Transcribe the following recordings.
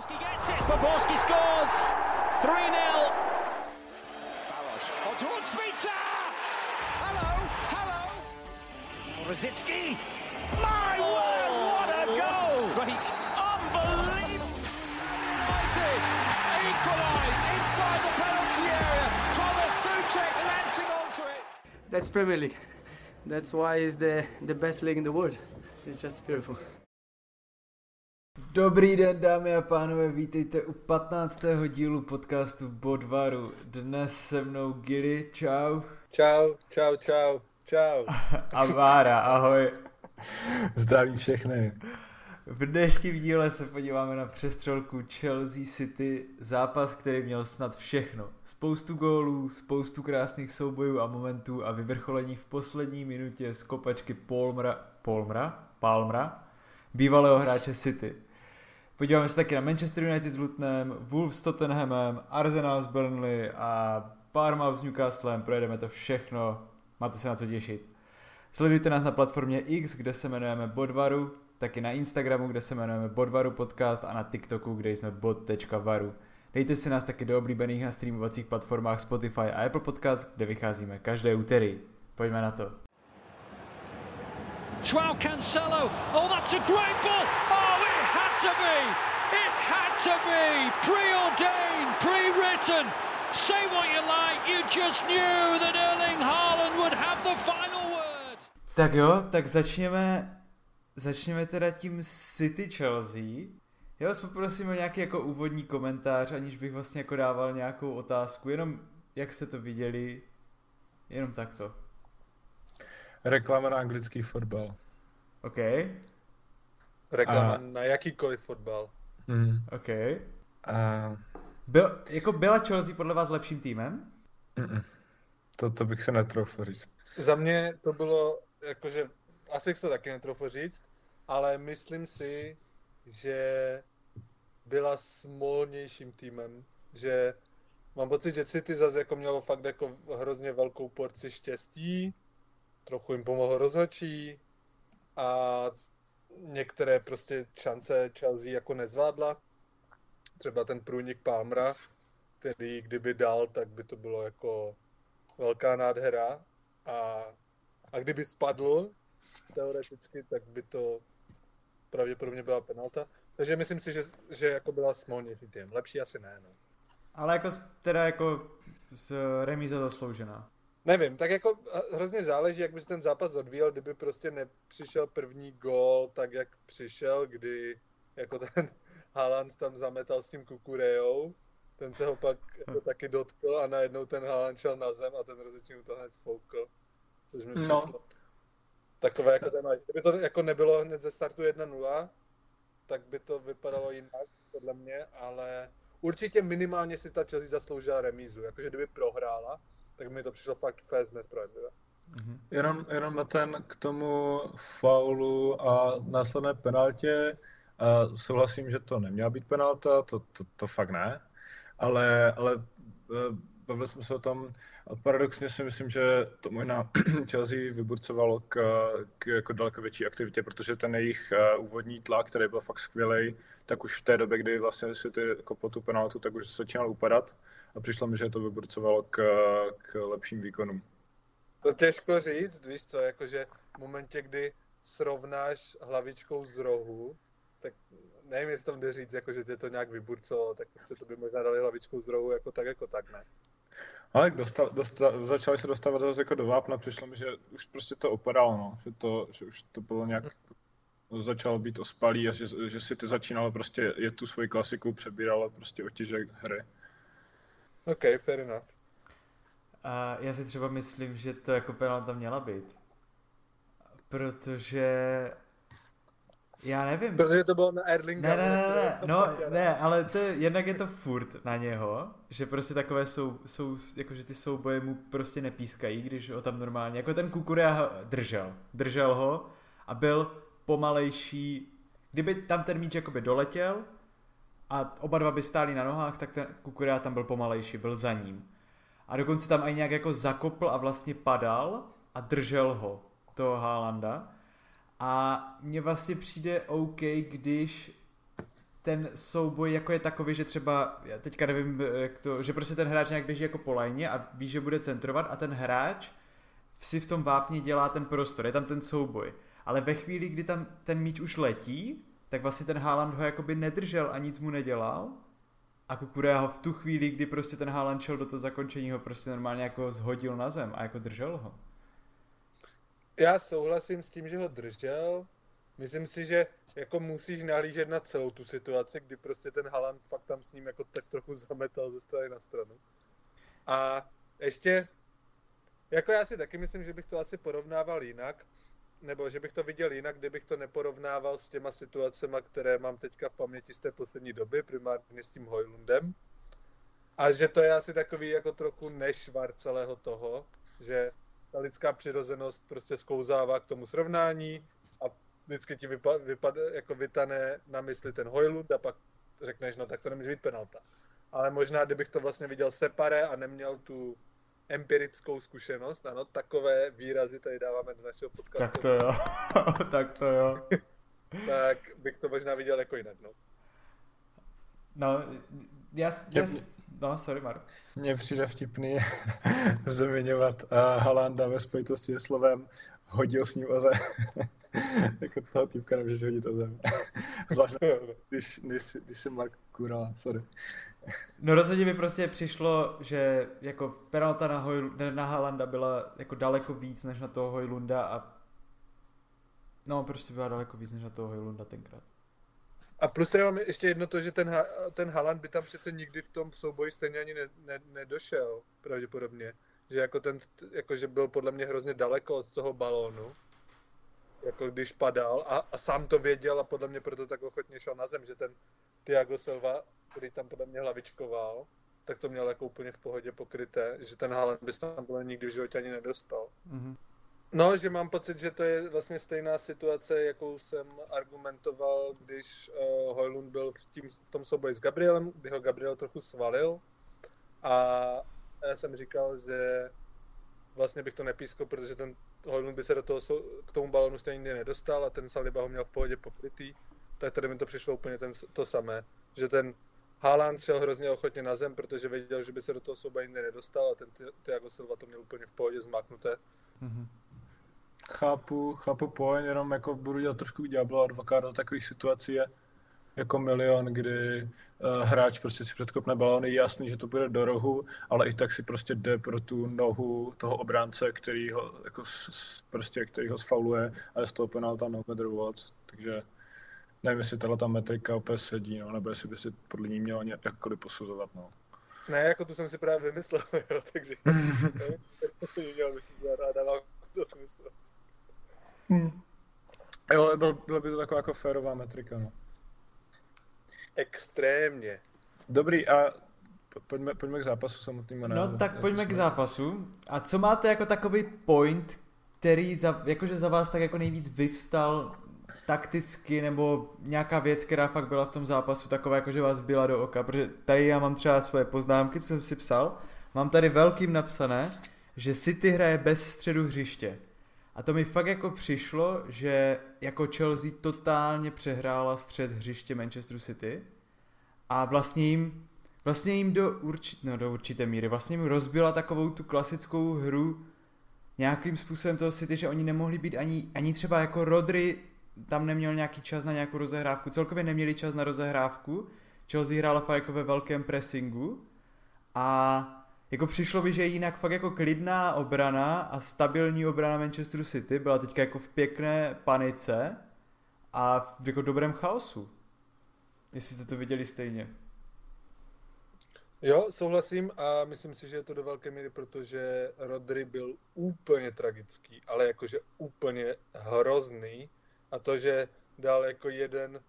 Poborski gets it. Poborski scores. 3 0. Barros. On towards Spitzer. Hello. Hello. Rosicki. My word, what a oh, goal! Strike. Unbelievable. United equalise inside the penalty area. Thomas Suchek lancing onto it. That's Premier League. That's why it's the, the best league in the world. It's just beautiful. Dobrý den, dámy a pánové, vítejte u 15. dílu podcastu Bodvaru. Dnes se mnou Gilly, čau. Čau, čau, čau, čau. A Vára, ahoj. Zdravím všechny. V dnešním díle se podíváme na přestřelku Chelsea City, zápas, který měl snad všechno. Spoustu gólů, spoustu krásných soubojů a momentů a vyvrcholení v poslední minutě z kopačky Palmra, Palmra, Palmra, bývalého hráče City. Podíváme se taky na Manchester United s Lutonem, Wolves s Tottenhamem, Arsenal s Burnley a Parma s Newcastlem, projedeme to všechno, máte se na co těšit. Sledujte nás na platformě X, kde se jmenujeme Bodvaru, taky na Instagramu, kde se jmenujeme Bodvaru Podcast a na TikToku, kde jsme bod.varu. Dejte si nás taky do oblíbených na streamovacích platformách Spotify a Apple Podcast, kde vycházíme každé úterý. Pojďme na to. Joao Cancelo. Oh, that's a great ball. Oh, it had to be. It had to be. Preordained, pre-written. Say what you like. You just knew that Erling Haaland would have the final word. Tak jo, tak začněme, začněme teda tím City Chelsea. Já vás poprosím o nějaký jako úvodní komentář, aniž bych vlastně jako dával nějakou otázku, jenom jak jste to viděli, jenom takto. Reklama na anglický fotbal. OK, Reklama A- na jakýkoliv fotbal. Hmm. OK. A, Byl, jako byla Chelsea podle vás lepším týmem? mm, to, to bych se netroufl říct. Za mě to bylo, jakože, asi to taky netroufl říct, ale myslím si, že byla smolnějším týmem, že mám pocit, že City zase jako mělo fakt jako hrozně velkou porci štěstí, trochu jim pomohl rozhodčí a některé prostě šance Chelsea jako nezvládla. Třeba ten průnik Palmera, který kdyby dal, tak by to bylo jako velká nádhera a, a kdyby spadl teoreticky, tak by to pravděpodobně byla penalta. Takže myslím si, že, že jako byla smolnější tým. Lepší asi ne, no. Ale jako teda jako z remíza zasloužená. Nevím, tak jako hrozně záleží, jak by se ten zápas odvíjel, kdyby prostě nepřišel první gól tak, jak přišel, kdy jako ten Haaland tam zametal s tím Kukurejou, ten se ho pak jako taky dotkl a najednou ten Haaland šel na zem a ten mu to hned foukl, což mi No. přišlo. Takové jako zajímavé. Kdyby to jako nebylo hned ze startu 1-0, tak by to vypadalo jinak, podle mě, ale určitě minimálně si ta Chelsea zasloužila remízu. Jakože kdyby prohrála, tak mi to přišlo fakt fest nespravedlivé. Jenom, jenom na ten k tomu faulu a následné penaltě. A souhlasím, že to neměla být penalta, to, to, to fakt ne. Ale, ale eh, bavil jsem se o tom, paradoxně si myslím, že to možná Chelsea vyburcovalo k, k jako daleko větší aktivitě, protože ten jejich eh, úvodní tlak, který byl fakt skvělý, tak už v té době, kdy vlastně si ty jako po tu penaltu, tak už začínal upadat a přišlo mi, že to vyburcovalo k, k lepším výkonům. To těžko říct, víš co, jakože v momentě, kdy srovnáš hlavičkou z rohu, tak nevím, jestli tam jde říct, jako, že tě to nějak vyburcovalo, tak se to by možná dali hlavičkou z rohu, jako tak, jako tak, ne. Ale dostal, dostal, začali se dostávat zase jako do vápna, přišlo mi, že už prostě to opadalo, no. že, to, že už to bylo nějak, začalo být ospalý a že, že si ty začínalo prostě je tu svoji klasiku, přebíralo prostě otěžek hry. OK, fair enough. A já si třeba myslím, že to jako penalta měla být. Protože já nevím. Protože to bylo na Erlinga. Ne, ne, ne, ne, no, ne, ale to je, jednak je to furt na něho, že prostě takové jsou, jsou, jakože ty souboje mu prostě nepískají, když ho tam normálně, jako ten Kukurea držel, držel ho a byl pomalejší, kdyby tam ten míč jakoby doletěl a oba dva by stáli na nohách, tak ten Kukurea tam byl pomalejší, byl za ním. A dokonce tam i nějak jako zakopl a vlastně padal a držel ho, toho Haalanda. A mně vlastně přijde OK, když ten souboj jako je takový, že třeba, já teďka nevím, jak to, že prostě ten hráč nějak běží jako po lajně a ví, že bude centrovat a ten hráč si v tom vápně dělá ten prostor, je tam ten souboj. Ale ve chvíli, kdy tam ten míč už letí, tak vlastně ten Haaland ho jakoby nedržel a nic mu nedělal. A Kukurea ho v tu chvíli, kdy prostě ten Haaland šel do toho zakončení, ho prostě normálně jako zhodil na zem a jako držel ho. Já souhlasím s tím, že ho držel. Myslím si, že jako musíš nahlížet na celou tu situaci, kdy prostě ten Haaland fakt tam s ním jako tak trochu zametal ze strany na stranu. A ještě, jako já si taky myslím, že bych to asi porovnával jinak, nebo že bych to viděl jinak, kdybych to neporovnával s těma situacemi, které mám teďka v paměti z té poslední doby, primárně s tím Hojlundem. A že to je asi takový jako trochu nešvar celého toho, že ta lidská přirozenost prostě sklouzává k tomu srovnání a vždycky ti vypa, vypad, jako vytane na mysli ten Hojlund a pak řekneš, no tak to nemůže být penalta. Ale možná, kdybych to vlastně viděl separé a neměl tu empirickou zkušenost, ano, takové výrazy tady dáváme do našeho podcastu. Tak to jo, tak to jo. tak bych to možná viděl jako jinak, no. No, já, já, no, sorry, Mark. Mně přijde vtipný zmiňovat uh, Halanda ve spojitosti s slovem hodil s ním o zem. jako toho typka nemůžeš hodit o zem. Zvlášť, když, když, když jsem Mark Kurala, sorry. No rozhodně mi prostě přišlo, že jako penalta na, Hojl, na Halanda byla jako daleko víc než na toho Hojlunda a no prostě byla daleko víc než na toho Hojlunda tenkrát. A plus tady mám ještě jedno to, že ten, ten Haaland by tam přece nikdy v tom souboji stejně ani ne, ne, nedošel, pravděpodobně. Že jako ten, jako že byl podle mě hrozně daleko od toho balónu, jako když padal a, a sám to věděl a podle mě proto tak ochotně šel na zem, že ten Thiago Silva který tam podle mě hlavičkoval, tak to měl jako úplně v pohodě pokryté, že ten Haaland by tam podle nikdy v životě ani nedostal. Mm-hmm. No, že mám pocit, že to je vlastně stejná situace, jakou jsem argumentoval, když uh, Hojlund byl v, tím, v tom souboji s Gabrielem, kdy ho Gabriel trochu svalil a já jsem říkal, že vlastně bych to nepískal, protože ten Hojlund by se do toho, k tomu balonu stejně nedostal a ten Saliba ho měl v pohodě pokrytý, tak tady mi to přišlo úplně ten, to samé, že ten Haaland šel hrozně ochotně na zem, protože věděl, že by se do toho souba jindy nedostal a ten Thiago Silva to měl úplně v pohodě zmáknuté. Mm-hmm. Chápu, chápu point, jenom jako budu dělat trošku ďábla advokát do takových situací je jako milion, kdy uh, hráč prostě si předkopne balón, je jasný, že to bude do rohu, ale i tak si prostě jde pro tu nohu toho obránce, který ho, jako, s, prostě, který ho sfauluje a je z toho penalta no matter what. Takže nevím, jestli tahle ta metrika opět sedí, no, nebo jestli by si podle ní měl jakkoliv posuzovat, no. Ne, jako tu jsem si právě vymyslel, jo, takže to by si dával to smysl. Hmm. Jo, bylo, bylo by to taková jako férová metrika, no. Extrémně. Dobrý, a pojďme, pojďme k zápasu samotnému. No tak pojďme k zápasu. A co máte jako takový point, který za, jakože za vás tak jako nejvíc vyvstal takticky nebo nějaká věc, která fakt byla v tom zápasu taková, jako že vás byla do oka, protože tady já mám třeba svoje poznámky, co jsem si psal, mám tady velkým napsané, že City hraje bez středu hřiště. A to mi fakt jako přišlo, že jako Chelsea totálně přehrála střed hřiště Manchester City a vlastně jim, vlastně jim do, určit, no do určité míry, vlastně jim rozbila takovou tu klasickou hru nějakým způsobem toho City, že oni nemohli být ani, ani třeba jako Rodry tam neměl nějaký čas na nějakou rozehrávku, celkově neměli čas na rozehrávku, Chelsea hrála fakt jako ve velkém pressingu a jako přišlo by, že jinak fakt jako klidná obrana a stabilní obrana Manchesteru City byla teďka jako v pěkné panice a v jako dobrém chaosu. Jestli jste to viděli stejně. Jo, souhlasím a myslím si, že je to do velké míry, protože Rodry byl úplně tragický, ale jakože úplně hrozný a to, že dal jako jeden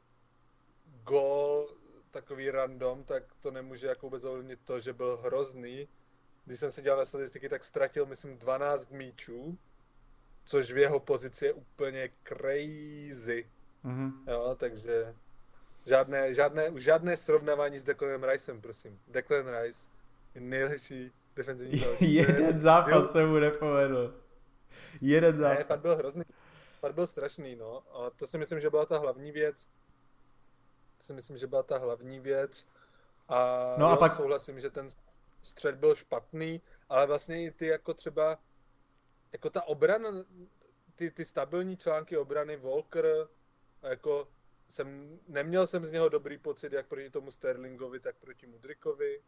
gol takový random, tak to nemůže jako vůbec to, že byl hrozný. Když jsem si dělal na statistiky, tak ztratil, myslím, 12 míčů, což v jeho pozici je úplně crazy. Mm-hmm. Jo, takže žádné, žádné, žádné srovnávání s Declanem Ricem, prosím. Declan Rice je nejlepší defenzivní Jeden zápas se mu nepovedl. Jeden zápas. Ne, fakt byl hrozný. Fakt byl strašný, no. A to si myslím, že byla ta hlavní věc. si myslím, že byla ta hlavní věc. A, No a jo, pak- souhlasím, že ten střed byl špatný, ale vlastně i ty jako třeba, jako ta obrana, ty, ty stabilní články obrany Volker, jako jsem, neměl jsem z něho dobrý pocit, jak proti tomu Sterlingovi, tak proti Mudrikovi.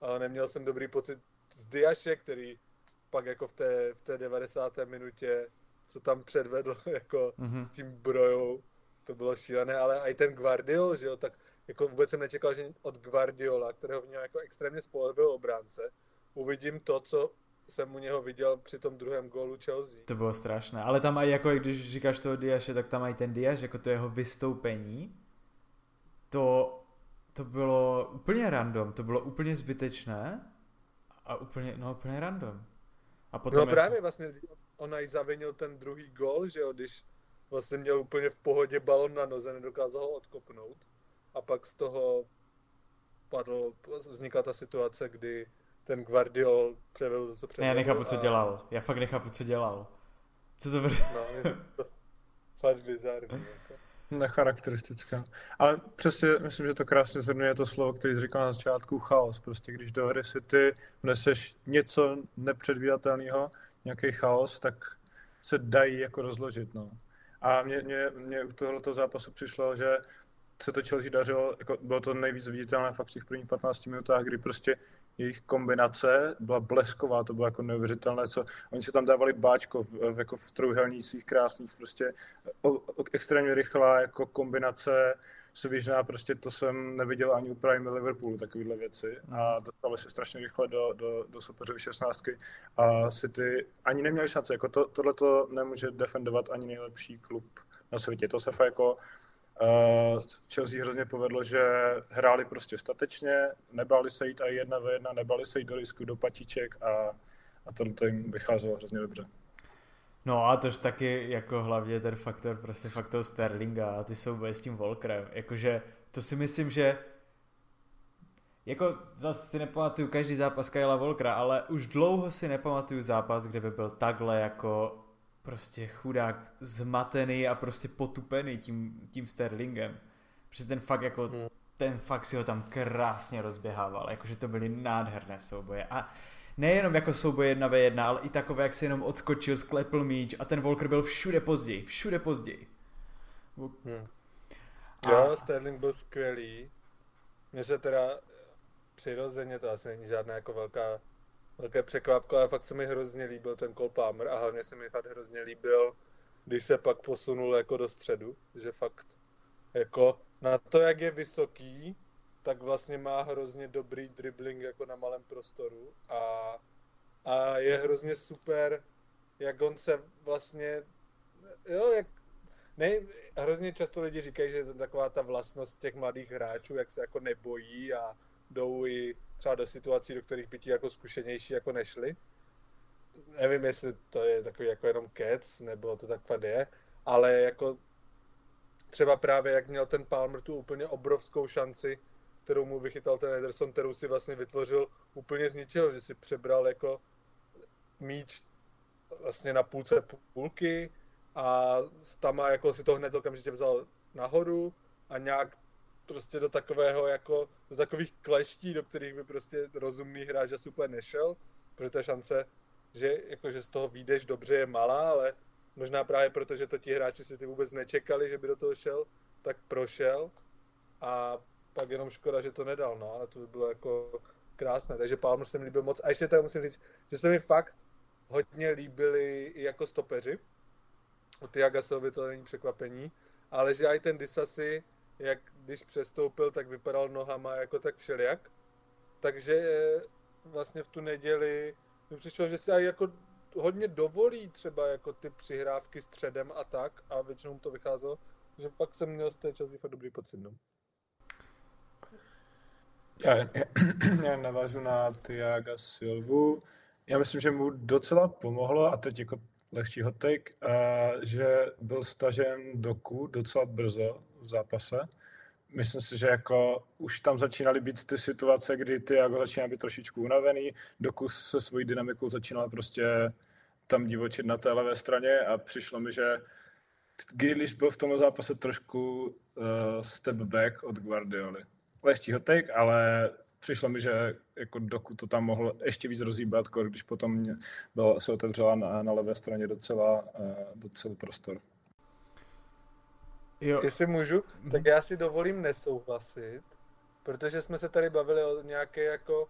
A neměl jsem dobrý pocit z Diaše, který pak jako v té, v té 90. minutě, co tam předvedl jako Mhm. s tím brojou, to bylo šílené, ale i ten Guardiol, že jo, tak jako vůbec jsem nečekal, že od Guardiola, kterého měl jako extrémně spolehlivého obránce, uvidím to, co jsem u něho viděl při tom druhém gólu Chelsea. To bylo strašné. Ale tam i jako, když říkáš toho Diaše, tak tam i ten Diaš, jako to jeho vystoupení, to, to bylo úplně random, to bylo úplně zbytečné a úplně, no úplně random. A potom No jako- právě vlastně on i zavinil ten druhý gól, že jo, když vlastně měl úplně v pohodě balon na noze, nedokázal ho odkopnout a pak z toho padl, vznikla ta situace, kdy ten Guardiol převedl zase před Ne, já nechápu, nohu co a- dělal. Já fakt nechápu, co dělal. Co to bylo? No, je to fakt bizarní. Jako. Necharakteristická. Ale přesně myslím, že to krásně zhrnuje to slovo, který jsi říkal na začátku, chaos. Prostě když do hry si ty vneseš něco nepředvídatelného, nějaký chaos, tak se dají jako rozložit. No. A mě, mě, mě u tohoto zápasu přišlo, že se to Chelsea dařilo, jako bylo to nejvíc viditelné fakt v těch prvních 15 minutách, kdy prostě jejich kombinace byla blesková, to bylo jako neuvěřitelné, co oni si tam dávali báčko v, v, jako v trojhelnících krásných, prostě o, o, extrémně rychlá jako kombinace svižná, prostě to jsem neviděl ani u Prime Liverpoolu, takovéhle věci. A dostali se strašně rychle do, do, do soupeřovy 16 a City ani neměli šanci, jako to, tohle to nemůže defendovat ani nejlepší klub na světě, to se fakt jako Uh, Chelsea hrozně povedlo, že hráli prostě statečně, nebáli se jít a jedna ve jedna, nebáli se jít do risku, do patiček a, a to jim vycházelo hrozně dobře. No a tož taky jako hlavně ten faktor, prostě faktor Sterlinga a ty souboje s tím Volkerem. Jakože to si myslím, že jako zase si nepamatuju každý zápas Kyla Volkera, ale už dlouho si nepamatuju zápas, kde by byl takhle jako prostě chudák zmatený a prostě potupený tím, tím Sterlingem. Protože ten fakt jako, Hmm. ten fakt si ho tam krásně rozběhával, jakože to byly nádherné souboje. A nejenom jako souboj jedna ve jedna, ale i takové, jak se jenom odskočil, sklepl míč a ten Volker byl všude později, všude později. Hmm. A- Jo, Sterling byl skvělý. Mně se teda přirozeně, to asi není žádná jako velká, velké překvapko, ale fakt se mi hrozně líbil ten Cole Palmer a hlavně se mi fakt hrozně líbil, když se pak posunul jako do středu, že fakt jako na to, jak je vysoký, tak vlastně má hrozně dobrý dribbling jako na malém prostoru a, a je hrozně super, jak on se vlastně, jo, jak ne, hrozně často lidi říkají, že je to taková ta vlastnost těch mladých hráčů, jak se jako nebojí a jdou i třeba do situací, do kterých by ti jako zkušenější jako nešli. Nevím, jestli to je takový jako jenom kec, nebo to tak fakt je, ale jako třeba právě jak měl ten Palmer tu úplně obrovskou šanci, kterou mu vychytal ten Ederson, kterou si vlastně vytvořil úplně z ničeho, že si přebral jako míč vlastně na půlce půlky a Stama jako si to hned okamžitě vzal nahoru a nějak prostě do takového jako, do takových kleští, do kterých by prostě rozumný hráč asi úplně nešel, protože ta šance, že jakože z toho výjdeš dobře je malá, ale možná právě proto, že to ti hráči si ty vůbec nečekali, že by do toho šel, tak prošel. A pak jenom škoda, že to nedal, no, ale to by bylo jako krásné, takže Palmer se mi líbil moc. A ještě tady musím říct, že se mi fakt hodně líbili i jako stopeři, u Tiagasovi to není překvapení, ale že i ten Disasi, jak když přestoupil, tak vypadal nohama jako tak všelijak. Takže vlastně v tu neděli mi přišlo, že si aj jako hodně dovolí třeba jako ty přihrávky středem a tak a většinou to vycházelo, že pak jsem měl z té Chelsea fakt dobrý pocit. No. Já, já, já navážu na Tiaga Silvu. Já myslím, že mu docela pomohlo, a teď jako lehčí hot take, a že byl stažen doku docela brzo v zápase. Myslím si, že jako už tam začínaly být ty situace, kdy Tiago začíná být trošičku unavený, doku se svojí dynamikou začínal prostě tam divočit na té levé straně a přišlo mi, že Grealish byl v tom zápase trošku uh, step back od Guardioli. Lehčí take, ale přišlo mi, že jako dokud to tam mohl ještě víc rozhýbat, když potom mě bylo, se otevřela na, na levé straně docela, uh, docela prostor. Jo. Jestli můžu, mhm. tak já si dovolím nesouhlasit, protože jsme se tady bavili o nějaké jako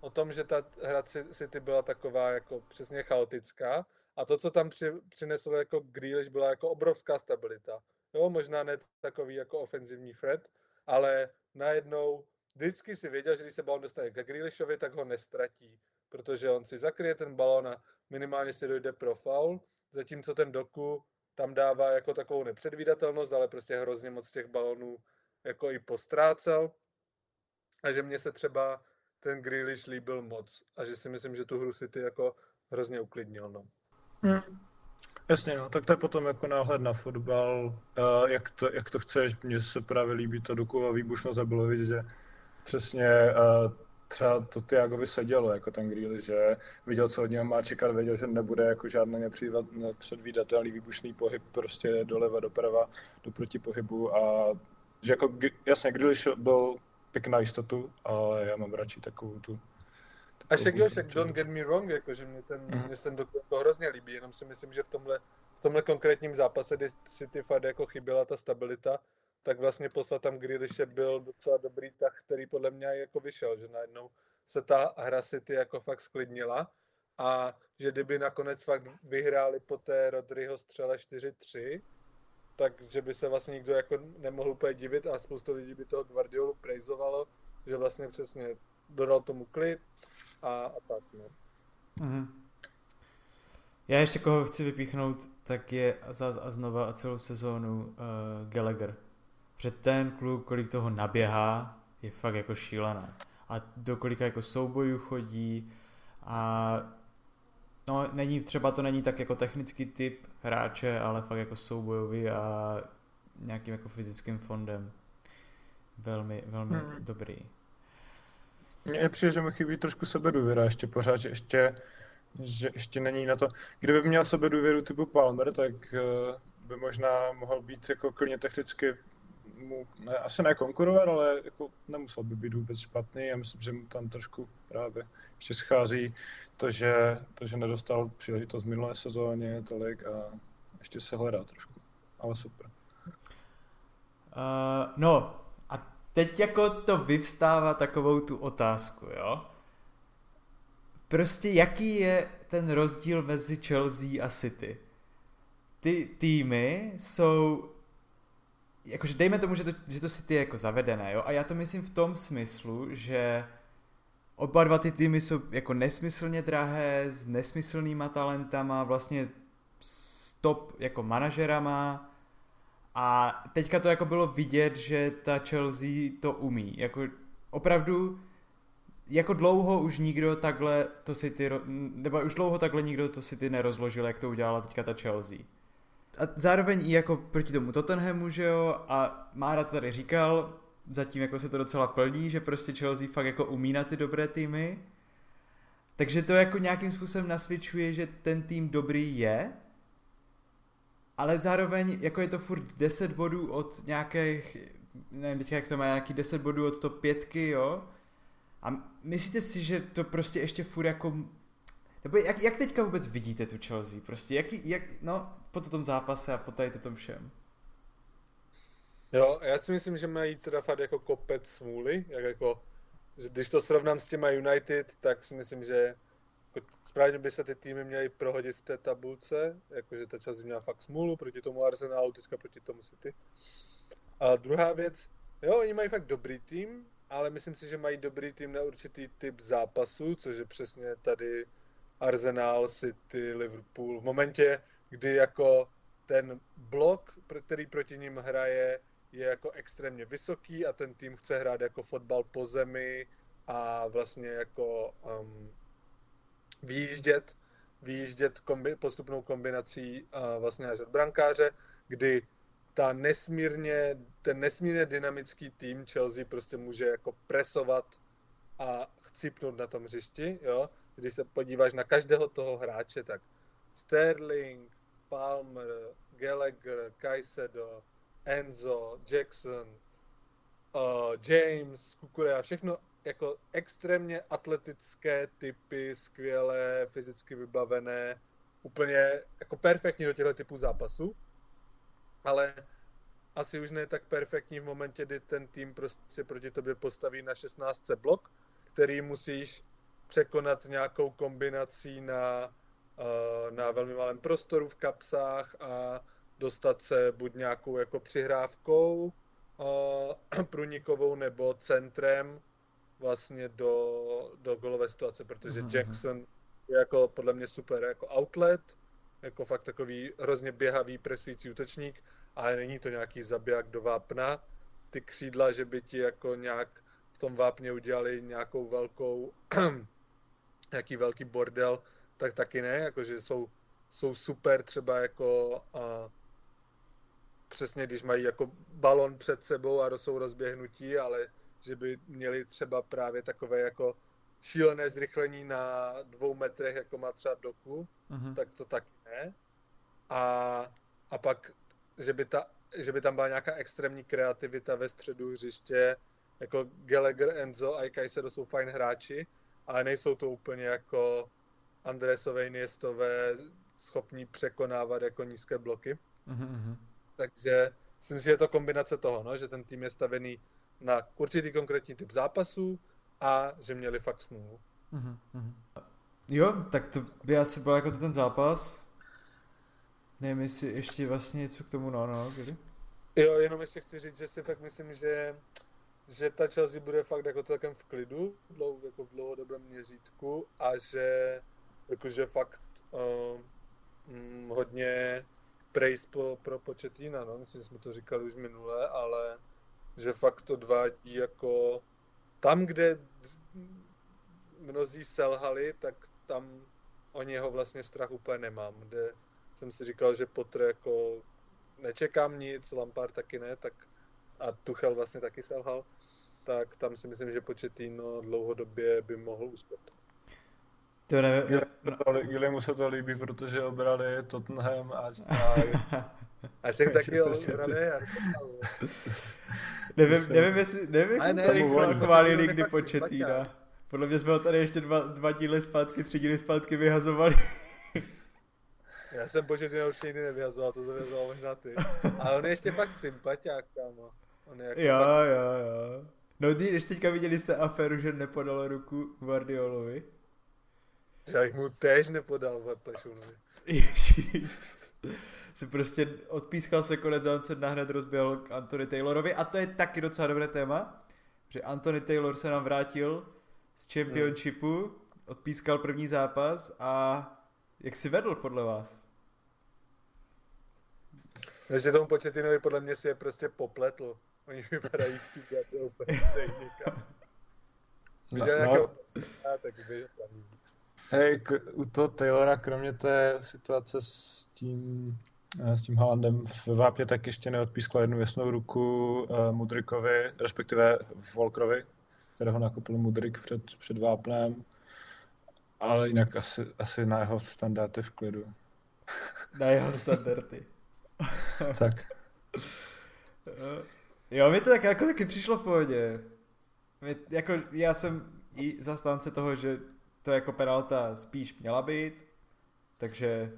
o tom, že ta hra City byla taková jako přesně chaotická a to, co tam při, přinesl jako Grealish, byla jako obrovská stabilita. Jo, možná ne takový jako ofenzivní Fred, ale najednou vždycky si věděl, že když se balon dostane ke Grealishovi, tak ho nestratí, protože on si zakryje ten balon a minimálně si dojde pro foul, zatímco ten Doku tam dává jako takovou nepředvídatelnost, ale prostě hrozně moc těch balonů jako i postrácel. A že mně se třeba ten Grealish líbil moc a že si myslím, že tu hru City jako hrozně uklidnil. No. Hmm. Jasně, no, tak to je potom jako náhled na fotbal, uh, jak, to, jak to chceš, mně se právě líbí to Dukova výbušnost a bylo vidět, že přesně uh, třeba to Tiagovi sedělo, jako ten Greeley, že viděl, co od něho má čekat, věděl, že nebude jako žádný nepředvídatelný výbušný pohyb prostě doleva, doprava, do protipohybu a že jako, jasně, Grealish byl pěkná jistotu, ale já mám radši takovou tu a však jo, však don't get me wrong, jako, že mě ten, mm. mě ten doktor to hrozně líbí, jenom si myslím, že v tomhle, v tomhle konkrétním zápase, kdy City fakt jako chyběla ta stabilita, tak vlastně poslat tam Grealishe byl docela dobrý tah, který podle mě jako vyšel, že najednou se ta hra City jako fakt sklidnila a že kdyby nakonec fakt vyhráli po té Rodryho střele 4-3, takže by se vlastně nikdo jako nemohl úplně divit a spoustu lidí by toho Guardiolu prejzovalo, že vlastně přesně dodal tomu klid a, a tak, no. Mm-hmm. Já ještě koho chci vypíchnout, tak je zase a znova a celou sezónu uh, Gallagher. Že ten kluk, kolik toho naběhá, je fakt jako šílená. A do kolika jako soubojů chodí a no není, třeba to není tak jako technický typ hráče, ale fakt jako soubojový a nějakým jako fyzickým fondem. Velmi, velmi hmm. dobrý. Mně přijde, že mu chybí trošku sebedůvěra ještě pořád, že ještě, že ještě není na to. Kdyby měl sebedůvěru typu Palmer, tak uh, by možná mohl být jako klidně technicky mu, ne, asi ne konkurovat, ale jako nemusel by být vůbec špatný. Já myslím, že mu tam trošku právě ještě schází to, že, to, že nedostal příležitost v minulé sezóně tolik a ještě se hledá trošku. Ale super. Uh, no, teď jako to vyvstává takovou tu otázku, jo? Prostě jaký je ten rozdíl mezi Chelsea a City? Ty týmy jsou jakože dejme tomu, že to, že to City je jako zavedené, jo? A já to myslím v tom smyslu, že oba dva ty týmy jsou jako nesmyslně drahé, s nesmyslnýma talentama, vlastně stop jako manažerama, a teďka to jako bylo vidět, že ta Chelsea to umí. Jako opravdu jako dlouho už nikdo takhle to City, nebo už dlouho takhle nikdo to City nerozložil, jak to udělala teďka ta Chelsea. A zároveň i jako proti tomu Tottenhamu, že jo, a Mára to tady říkal, zatím jako se to docela plní, že prostě Chelsea fakt jako umí na ty dobré týmy. Takže to jako nějakým způsobem nasvědčuje, že ten tým dobrý je, ale zároveň jako je to furt 10 bodů od nějakých, nevím jak to má, nějaký 10 bodů od to pětky, jo? A myslíte si, že to prostě ještě furt jako nebo jak, jak teďka vůbec vidíte tu Chelsea? Prostě jaký, jak, no, po tom zápase a po tady tom všem. Jo, já si myslím, že mají teda fakt jako kopec smůly, jak jako, že když to srovnám s těma United, tak si myslím, že správně by se ty týmy měly prohodit v té tabulce, jakože ta část měla fakt smůlu proti tomu Arsenalu, teďka proti tomu City. A druhá věc, jo, oni mají fakt dobrý tým, ale myslím si, že mají dobrý tým na určitý typ zápasů, což je přesně tady Arsenal, City, Liverpool. V momentě, kdy jako ten blok, který proti ním hraje, je jako extrémně vysoký a ten tým chce hrát jako fotbal po zemi a vlastně jako um, výjíždět, výjíždět kombi, postupnou kombinací a vlastně až od brankáře, kdy ta nesmírně, ten nesmírně dynamický tým Chelsea prostě může jako presovat a chcípnout na tom hřišti, jo. Když se podíváš na každého toho hráče, tak Sterling, Palmer, Gallagher, Kajsedo, Enzo, Jackson, uh, James, Kukure a všechno jako extrémně atletické typy, skvělé, fyzicky vybavené, úplně jako perfektní do těchto typů zápasů, ale asi už ne tak perfektní v momentě, kdy ten tým prostě proti tobě postaví na 16 blok, který musíš překonat nějakou kombinací na, eh, na velmi malém prostoru v kapsách a dostat se buď nějakou jako přihrávkou uh, průnikovou nebo centrem vlastně do, do golové situace, protože mm-hmm. Jackson je jako podle mě super jako outlet, jako fakt takový hrozně běhavý presující útočník, ale není to nějaký zabiják do vápna. Ty křídla, že by ti jako nějak v tom vápně udělali nějakou velkou, nějaký velký bordel, tak taky ne, jakože jsou, jsou super třeba jako a, přesně když mají jako balon před sebou a jsou rozběhnutí, ale že by měli třeba právě takové jako šílené zrychlení na dvou metrech, jako má třeba Doku, uh-huh. tak to tak ne. A, a pak, že by, ta, že by tam byla nějaká extrémní kreativita ve středu hřiště, jako Gallagher, Enzo a Kajsedo jsou fajn hráči, ale nejsou to úplně jako Andresové, Niestové, schopní překonávat jako nízké bloky. Uh-huh. Takže myslím si, že je to kombinace toho, no, že ten tým je stavený na určitý konkrétní typ zápasů a že měli fakt smůlu. Uh-huh. Jo, tak to by asi byl jako to ten zápas. Nevím, jestli ještě vlastně něco k tomu, no, no, kdy? Jo, jenom ještě chci říct, že si fakt myslím, že, že ta Chelsea bude fakt jako celkem v klidu, dlou, jako v dlouhodobém měřítku a že jakože fakt hm, hodně praise po, pro Početína, no, myslím, že jsme to říkali už minule, ale že fakt to dvádí jako tam, kde mnozí selhali, tak tam o něho vlastně strach úplně nemám, kde jsem si říkal, že Potr jako nečekám nic, Lampard taky ne, tak a Tuchel vlastně taky selhal, tak tam si myslím, že Početino dlouhodobě by mohl uspět. To nevím. Gilliamu se to líbí, protože obrali Tottenham a... a však taky obrali Nevím, nevím, jestli, nevím, ne, tady chválili kdy Početína. Podle mě jsme ho tady ještě dva, dva díly zpátky, tři díly zpátky vyhazovali. Já jsem Početina už nikdy nevyhazoval, to jsem možná ty. A on je ještě fakt sympatiák, kámo. On je jako jo, fakt... jo, jo. No když teďka viděli jste aféru, že nepodal ruku Guardiolovi. Že mu též nepodal Plešunovi. si prostě odpískal se konec a on se nahned rozběhl k Anthony Taylorovi a to je taky docela dobré téma, že Anthony Taylor se nám vrátil z championshipu, odpískal první zápas a jak si vedl podle vás? Takže tomu Početinovi podle mě si je prostě popletl. Oni vypadají s tím, to úplně stejně. No, no. tak Hej, k, u toho Taylora, kromě té situace s tím s tím Haalandem v Vápě tak ještě neodpískal jednu jasnou ruku uh, Mudrikovi, respektive Volkrovi, kterého nakopil Mudrik před, před Vápnem, ale jinak asi, asi na jeho standardy v klidu. Na jeho standardy. tak. Jo, mi to tak jako taky přišlo v pohodě. Mě, jako, já jsem i zastánce toho, že to jako penalta spíš měla být, takže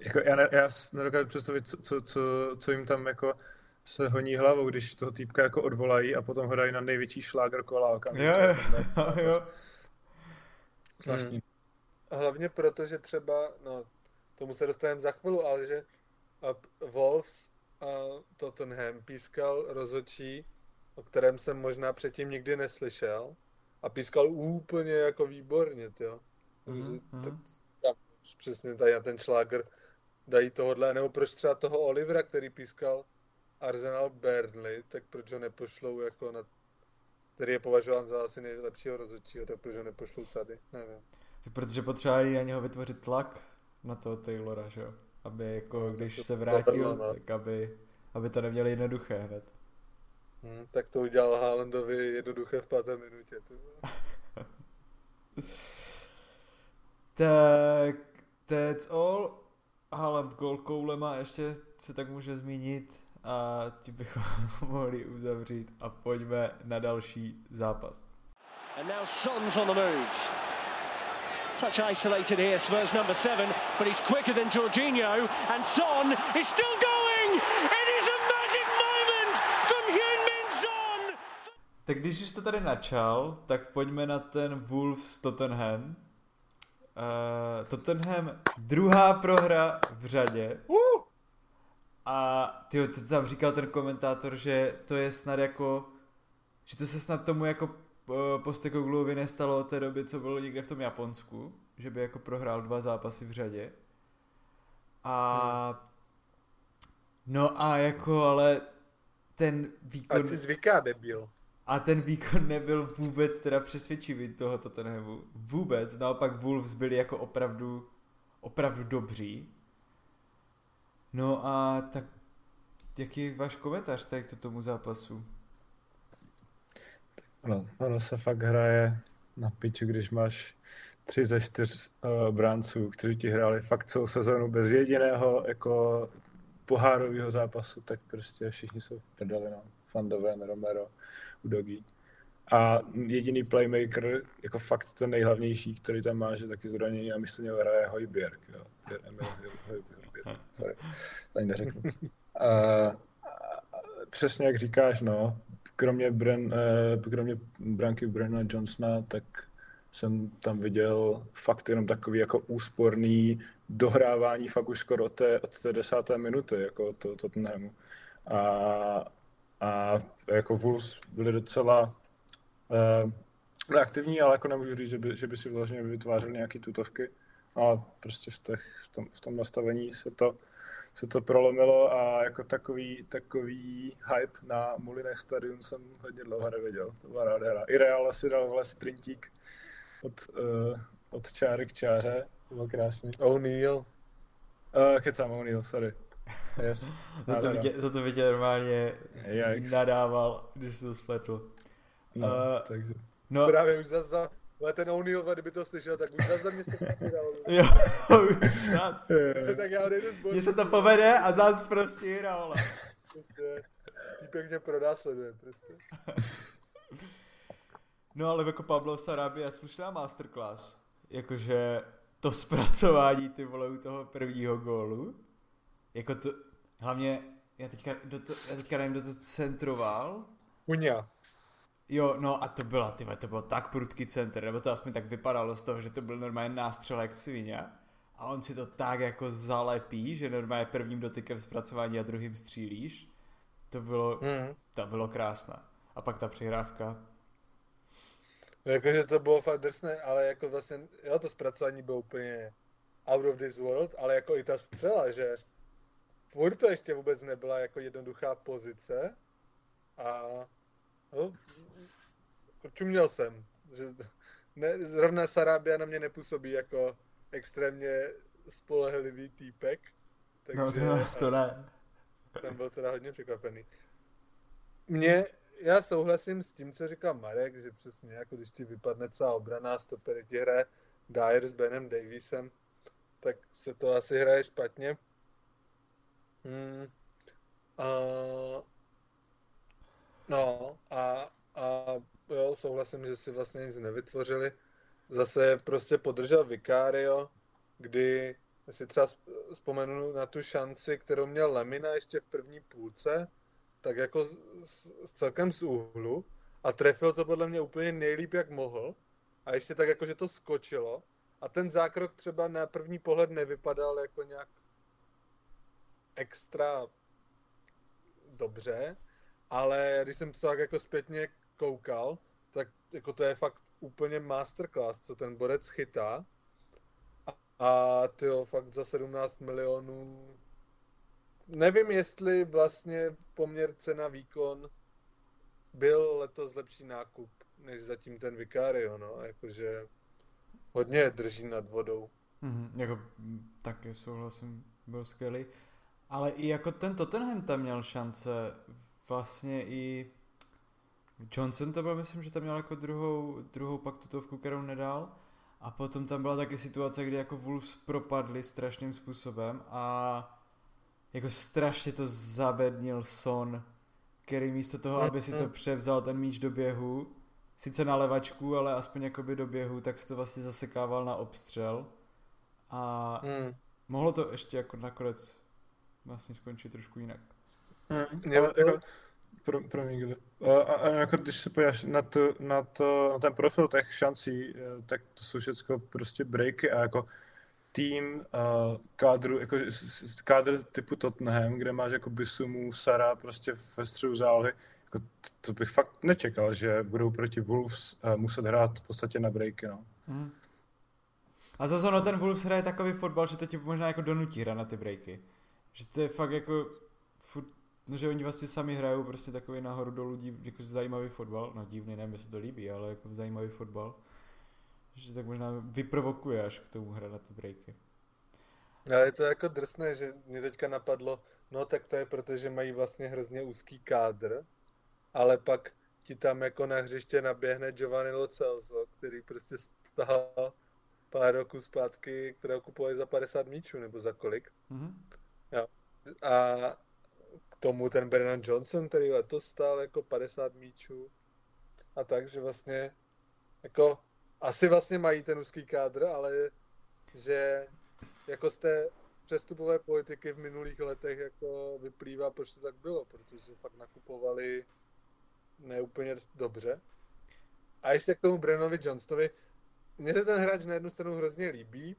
jako já, ne, já nedokážu představit, co, co, co, co jim tam jako se honí hlavou, když toho týpka jako odvolají a potom ho dají na největší šláger kola. Jo, jo, jo. Zvláštní. Hmm. Hlavně proto, že třeba, no, tomu se dostaneme za chvíli, ale že Wolves a Tottenham pískal rozhodčí, o kterém jsem možná předtím nikdy neslyšel a pískal úplně jako výborně, jo. Mm-hmm. Tak, tak, přesně tady na ten šláger dají tohohle, nebo proč třeba toho Olivera, který pískal Arsenal Burnley, tak proč ho nepošlou jako na který je považován za asi nejlepšího rozhodčího, tak proč ho nepošlou tady, nevím. Protože potřebovali na něho vytvořit tlak na toho Taylora, že jo? Aby jako, no, když se vrátil, no. tak aby, aby to neměli jednoduché hned. Hmm, tak to udělal Haalandovi jednoduché v páté minutě. tak, that's all. Haaland gol koulema ještě se tak může zmínit a tím bychom mohli uzavřít a pojďme na další zápas. And now Son's on the move. Touch isolated here, Spurs number seven, but he's quicker than Jorginho. And Son is still going! It is a magic moment from Hyun-Min Son! Tak když už to tady načal, tak pojďme na ten Wolves Tottenham. Uh, Tottenham druhá prohra v řadě. Uh! A ty to tam říkal ten komentátor, že to je snad jako, že to se snad tomu jako Postekogluovi nestalo od té doby, co bylo někde v tom Japonsku, že by jako prohrál dva zápasy v řadě. A no a jako ale ten výkon... Ať si zvyká, debil. A ten výkon nebyl vůbec teda přesvědčivý toho Tottenhamu. Vůbec. Naopak Wolves byli jako opravdu, opravdu dobří. No a tak jaký je váš komentář tady k tomu zápasu? No, ono se fakt hraje na piču, když máš tři ze čtyř uh, bránců, kteří ti hráli fakt celou sezónu bez jediného jako pohárového zápasu, tak prostě všichni jsou v prdeli, no. Fandové, Romero, Udogi. A jediný playmaker, jako fakt ten nejhlavnější, který tam má, že taky zranění a místo něho hraje Hojbjerg, jo. Emil Hojbjerg, sorry, ani neřeknu. A, přesně jak říkáš, no, kromě, Bren, eh, kromě branky Brena Johnsona, tak jsem tam viděl fakt jenom takový jako úsporný dohrávání fakt už skoro od té, od té desáté minuty, jako to Tottenhamu. A, a jako Wolves byli docela uh, aktivní, ale jako nemůžu říct, že by, že by si vlastně vytvářeli nějaké tutovky. A prostě v, těch, v, tom, v tom nastavení se to, se to prolomilo a jako takový, takový hype na Muline Stadium jsem hodně dlouho neviděl. To byla ráda hra. I Real si dal vole sprintík od, uh, od čáry k čáře. To bylo krásný. O'Neill. Uh, kecám O'Neill, sorry. Yes. za, to vidět, za to vidět normálně nadával, když se to spletl. No, uh, takže. No. Právě už zase za, ale ten O'Neill, kdyby to slyšel, tak už zase mě Jo, už zas. tak já nejdu zbojit. Mně se to povede a zase prostě hra, ale. Prostě, týpek mě pronásleduje, prostě. No ale jako Pablo Sarabia slušná masterclass. Jakože to zpracování ty vole u toho prvního gólu. Jako to, hlavně já teďka, do to, já teďka nevím, kdo to centroval. Unia. Jo, no a to byla, tyhle, to bylo tak prudký center, nebo to aspoň tak vypadalo z toho, že to byl normálně nástřel jak svině. A on si to tak jako zalepí, že normálně prvním dotykem zpracování a druhým střílíš. To bylo, mm. to bylo krásné. A pak ta přihrávka. Jakože to bylo fakt drsné, ale jako vlastně, jo, to zpracování bylo úplně out of this world, ale jako i ta střela, že furt to ještě vůbec nebyla jako jednoduchá pozice a no, čuměl jsem, že ne, zrovna Sarabia na mě nepůsobí jako extrémně spolehlivý týpek. Takže, no to, to ne. Ten byl teda hodně překvapený. Mě, já souhlasím s tím, co říká Marek, že přesně jako když ti vypadne celá obraná stoper, ti hraje Dyer s Benem Davisem, tak se to asi hraje špatně. Hmm. A, no a, a jo, souhlasím, že si vlastně nic nevytvořili. Zase prostě podržel Vicario, kdy si třeba vzpomenu na tu šanci, kterou měl Lemina ještě v první půlce, tak jako z, z, celkem z úhlu a trefil to podle mě úplně nejlíp, jak mohl. A ještě tak jako, že to skočilo. A ten zákrok třeba na první pohled nevypadal jako nějak extra dobře, ale když jsem to tak jako zpětně koukal, tak jako to je fakt úplně masterclass, co ten borec chytá. A, tyjo, fakt za 17 milionů nevím, jestli vlastně poměr cena výkon byl letos lepší nákup, než zatím ten Vicario, no, jakože hodně drží nad vodou. Mm-hmm, jako, taky souhlasím, byl skvělý. Ale i jako ten Tottenham tam měl šance, vlastně i Johnson to byl, myslím, že tam měl jako druhou, druhou pak tutovku, kterou nedal. A potom tam byla taky situace, kdy jako Wolves propadli strašným způsobem a jako strašně to zabednil Son, který místo toho, aby si to převzal ten míč do běhu, sice na levačku, ale aspoň jakoby do běhu, tak se to vlastně zasekával na obstřel. A Hmm. mohlo to ještě jako nakonec vlastně skončit trošku jinak. Hmm, ale jako, pro, pro mě, kdy. A, a, a jako když se podíváš na, to, na, to, na ten profil těch šancí, eh, tak to jsou všechno prostě breaky a jako tým uh, kádru, jako kádr typu Tottenham, kde máš jako Bisumu, Sara prostě ve středu zálohy, jako to, to bych fakt nečekal, že budou proti Wolves uh, muset hrát v podstatě na breaky, no. Mhm. A zase ono ten Wolves hraje takový fotbal, že to ti možná jako donutí hrát na ty breaky. Že to je fakt jako no, že oni vlastně sami hrajou prostě takový nahoru dolů div, jako zajímavý fotbal, no divný, nevím, jestli to líbí, ale jako zajímavý fotbal. Že tak možná vyprovokuje až k tomu hrát na ty breaky. Ale je to jako drsné, že mě teďka napadlo, no tak to je proto, že mají vlastně hrozně úzký kádr, ale pak ti tam jako na hřiště naběhne Giovanni Lo Celso, který prostě stál pár roků zpátky, kterého kupovali za 50 míčů, nebo za kolik. Mhm. A k tomu ten Brennan Johnson, který letos stál jako 50 míčů. A tak, že vlastně jako asi vlastně mají ten úzký kádr, ale že jako z té přestupové politiky v minulých letech jako vyplývá, proč to tak bylo, protože fakt nakupovali neúplně dobře. A ještě k tomu Brennovi Johnstonovi, mně se ten hráč na jednu stranu hrozně líbí,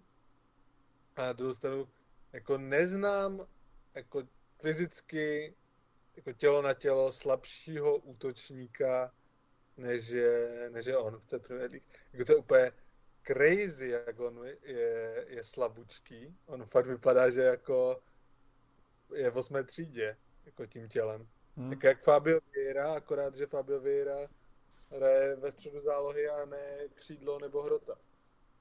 a na druhou stranu jako neznám jako fyzicky jako tělo na tělo slabšího útočníka, než je, než je on v té Premier League. Jako to je úplně crazy, jak on je, je slabučký. On fakt vypadá, že jako je v osmé třídě, jako tím tělem. Mhm. Tak jak Fabio Vieira, akorát, že Fabio Vieira hraje ve středu zálohy a ne křídlo nebo hrota.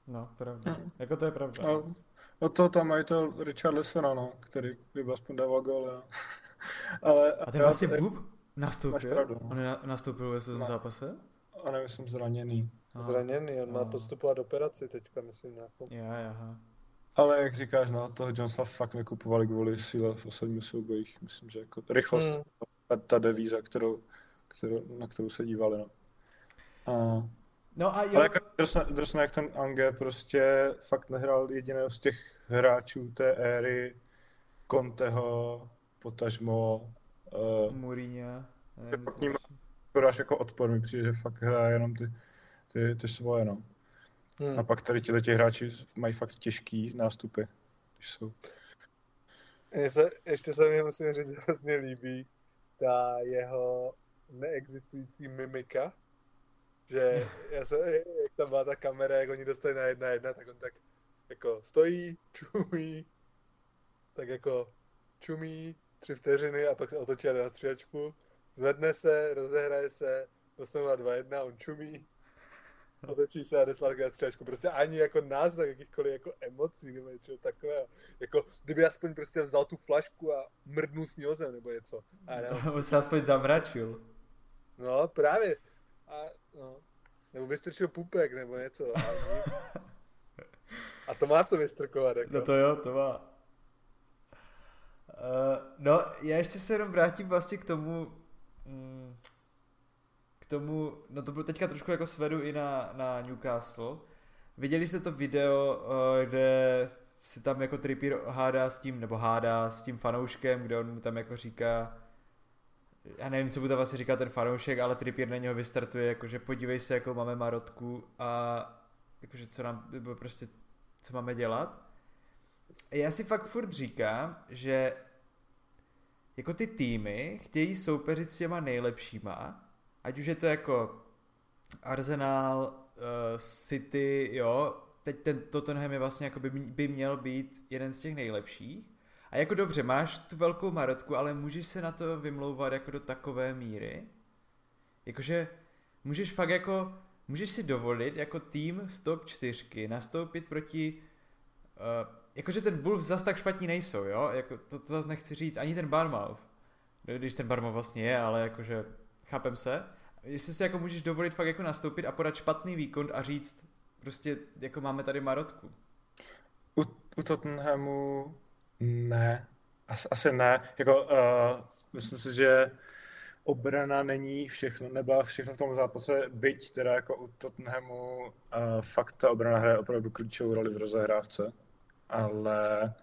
No, pravda. Jako to je pravda. A od toho tam mají to Richard Lessona, no, který by aspoň dával góly. no. Ale, A ten já- vlastně vůb nastoupil? Pravdu, no. On na, nastoupil ve tom No. zápase? A nevím, jsem zraněný. Aha. Zraněný, on má podstupovat operaci teďka, myslím, nějakou. Já, aha. Ale jak říkáš, no, toho Johnsona fakt nekupovali kvůli síle v osobních soubojích. Myslím, že jako rychlost, Hmm. ta, ta devíza, kterou, kterou, na kterou se dívali, no. A, No a jo, ale jako drsné, drsné, jak ten Ange prostě fakt nehrál jediného z těch hráčů té éry Conteho, potažmo, uh, Mourinho. skoro až jako odpor mi přijde, že fakt hraje jenom ty, ty, ty svoje, no. Hmm. A pak tady tyhle ti hráči mají fakt těžký nástupy, když jsou. Mně se, ještě se mi musím říct, hrozně líbí ta jeho neexistující mimika, že já se, jak tam byla ta kamera, jak oni dostali na jedna jedna, tak on tak jako stojí, čumí, tak jako čumí tři vteřiny a pak se otočí a dá střídačku, zvedne se, rozehraje se, dostanou na 2-1, on čumí, otočí se a jde zpátky na střídačku. Prostě ani jako náznak jakýchkoliv jako emocí nebo něčeho takového. Jako kdyby aspoň prostě vzal tu flašku a mrdnul s ní o zem nebo něco. A ne, On se aspoň zamračil. no právě. A, no. Nebo vystrčil pupek nebo něco. A, a to má co vystrkovat. Jako. No to jo, to má. Uh, no, já ještě se jenom vrátím vlastně k tomu, mm, k tomu, no to bylo teďka trošku jako svedu i na, na Newcastle. Viděli jste to video, uh, kde si tam jako Trippier hádá s tím, nebo hádá s tím fanouškem, kde on mu tam jako říká, já nevím, co tam vlastně říká ten fanoušek, ale Trippier na něho vystartuje, jakože podívej se, jakou máme marotku a jakože co nám, nebo prostě, co máme dělat. Já si fakt furt říkám, že jako ty týmy chtějí soupeřit s těma nejlepšíma, ať už je to jako Arsenal, uh, City, jo, teď ten Tottenham je vlastně jako by, by měl být jeden z těch nejlepších. A jako dobře, máš tu velkou marotku, ale můžeš se na to vymlouvat jako do takové míry, jakože můžeš fakt jako, můžeš si dovolit jako tým z top 4 nastoupit proti Uh, jakože ten Wolves zas tak špatní nejsou, jo? Jako, to, to zase nechci říct, ani ten Barmouth. Když ten Barmouth vlastně je, ale jakože, chápem se. Jestli si jako můžeš dovolit fakt jako nastoupit a podat špatný výkon a říct, Prostě jako máme tady Marotku. U, u Tottenhamu ne. As, asi ne. Jako, uh, myslím si, že obrana není všechno, nebyla všechno v tom zápase, byť teda jako u Tottenhamu uh, fakt ta obrana hraje opravdu klíčovou roli v rozehrávce, ale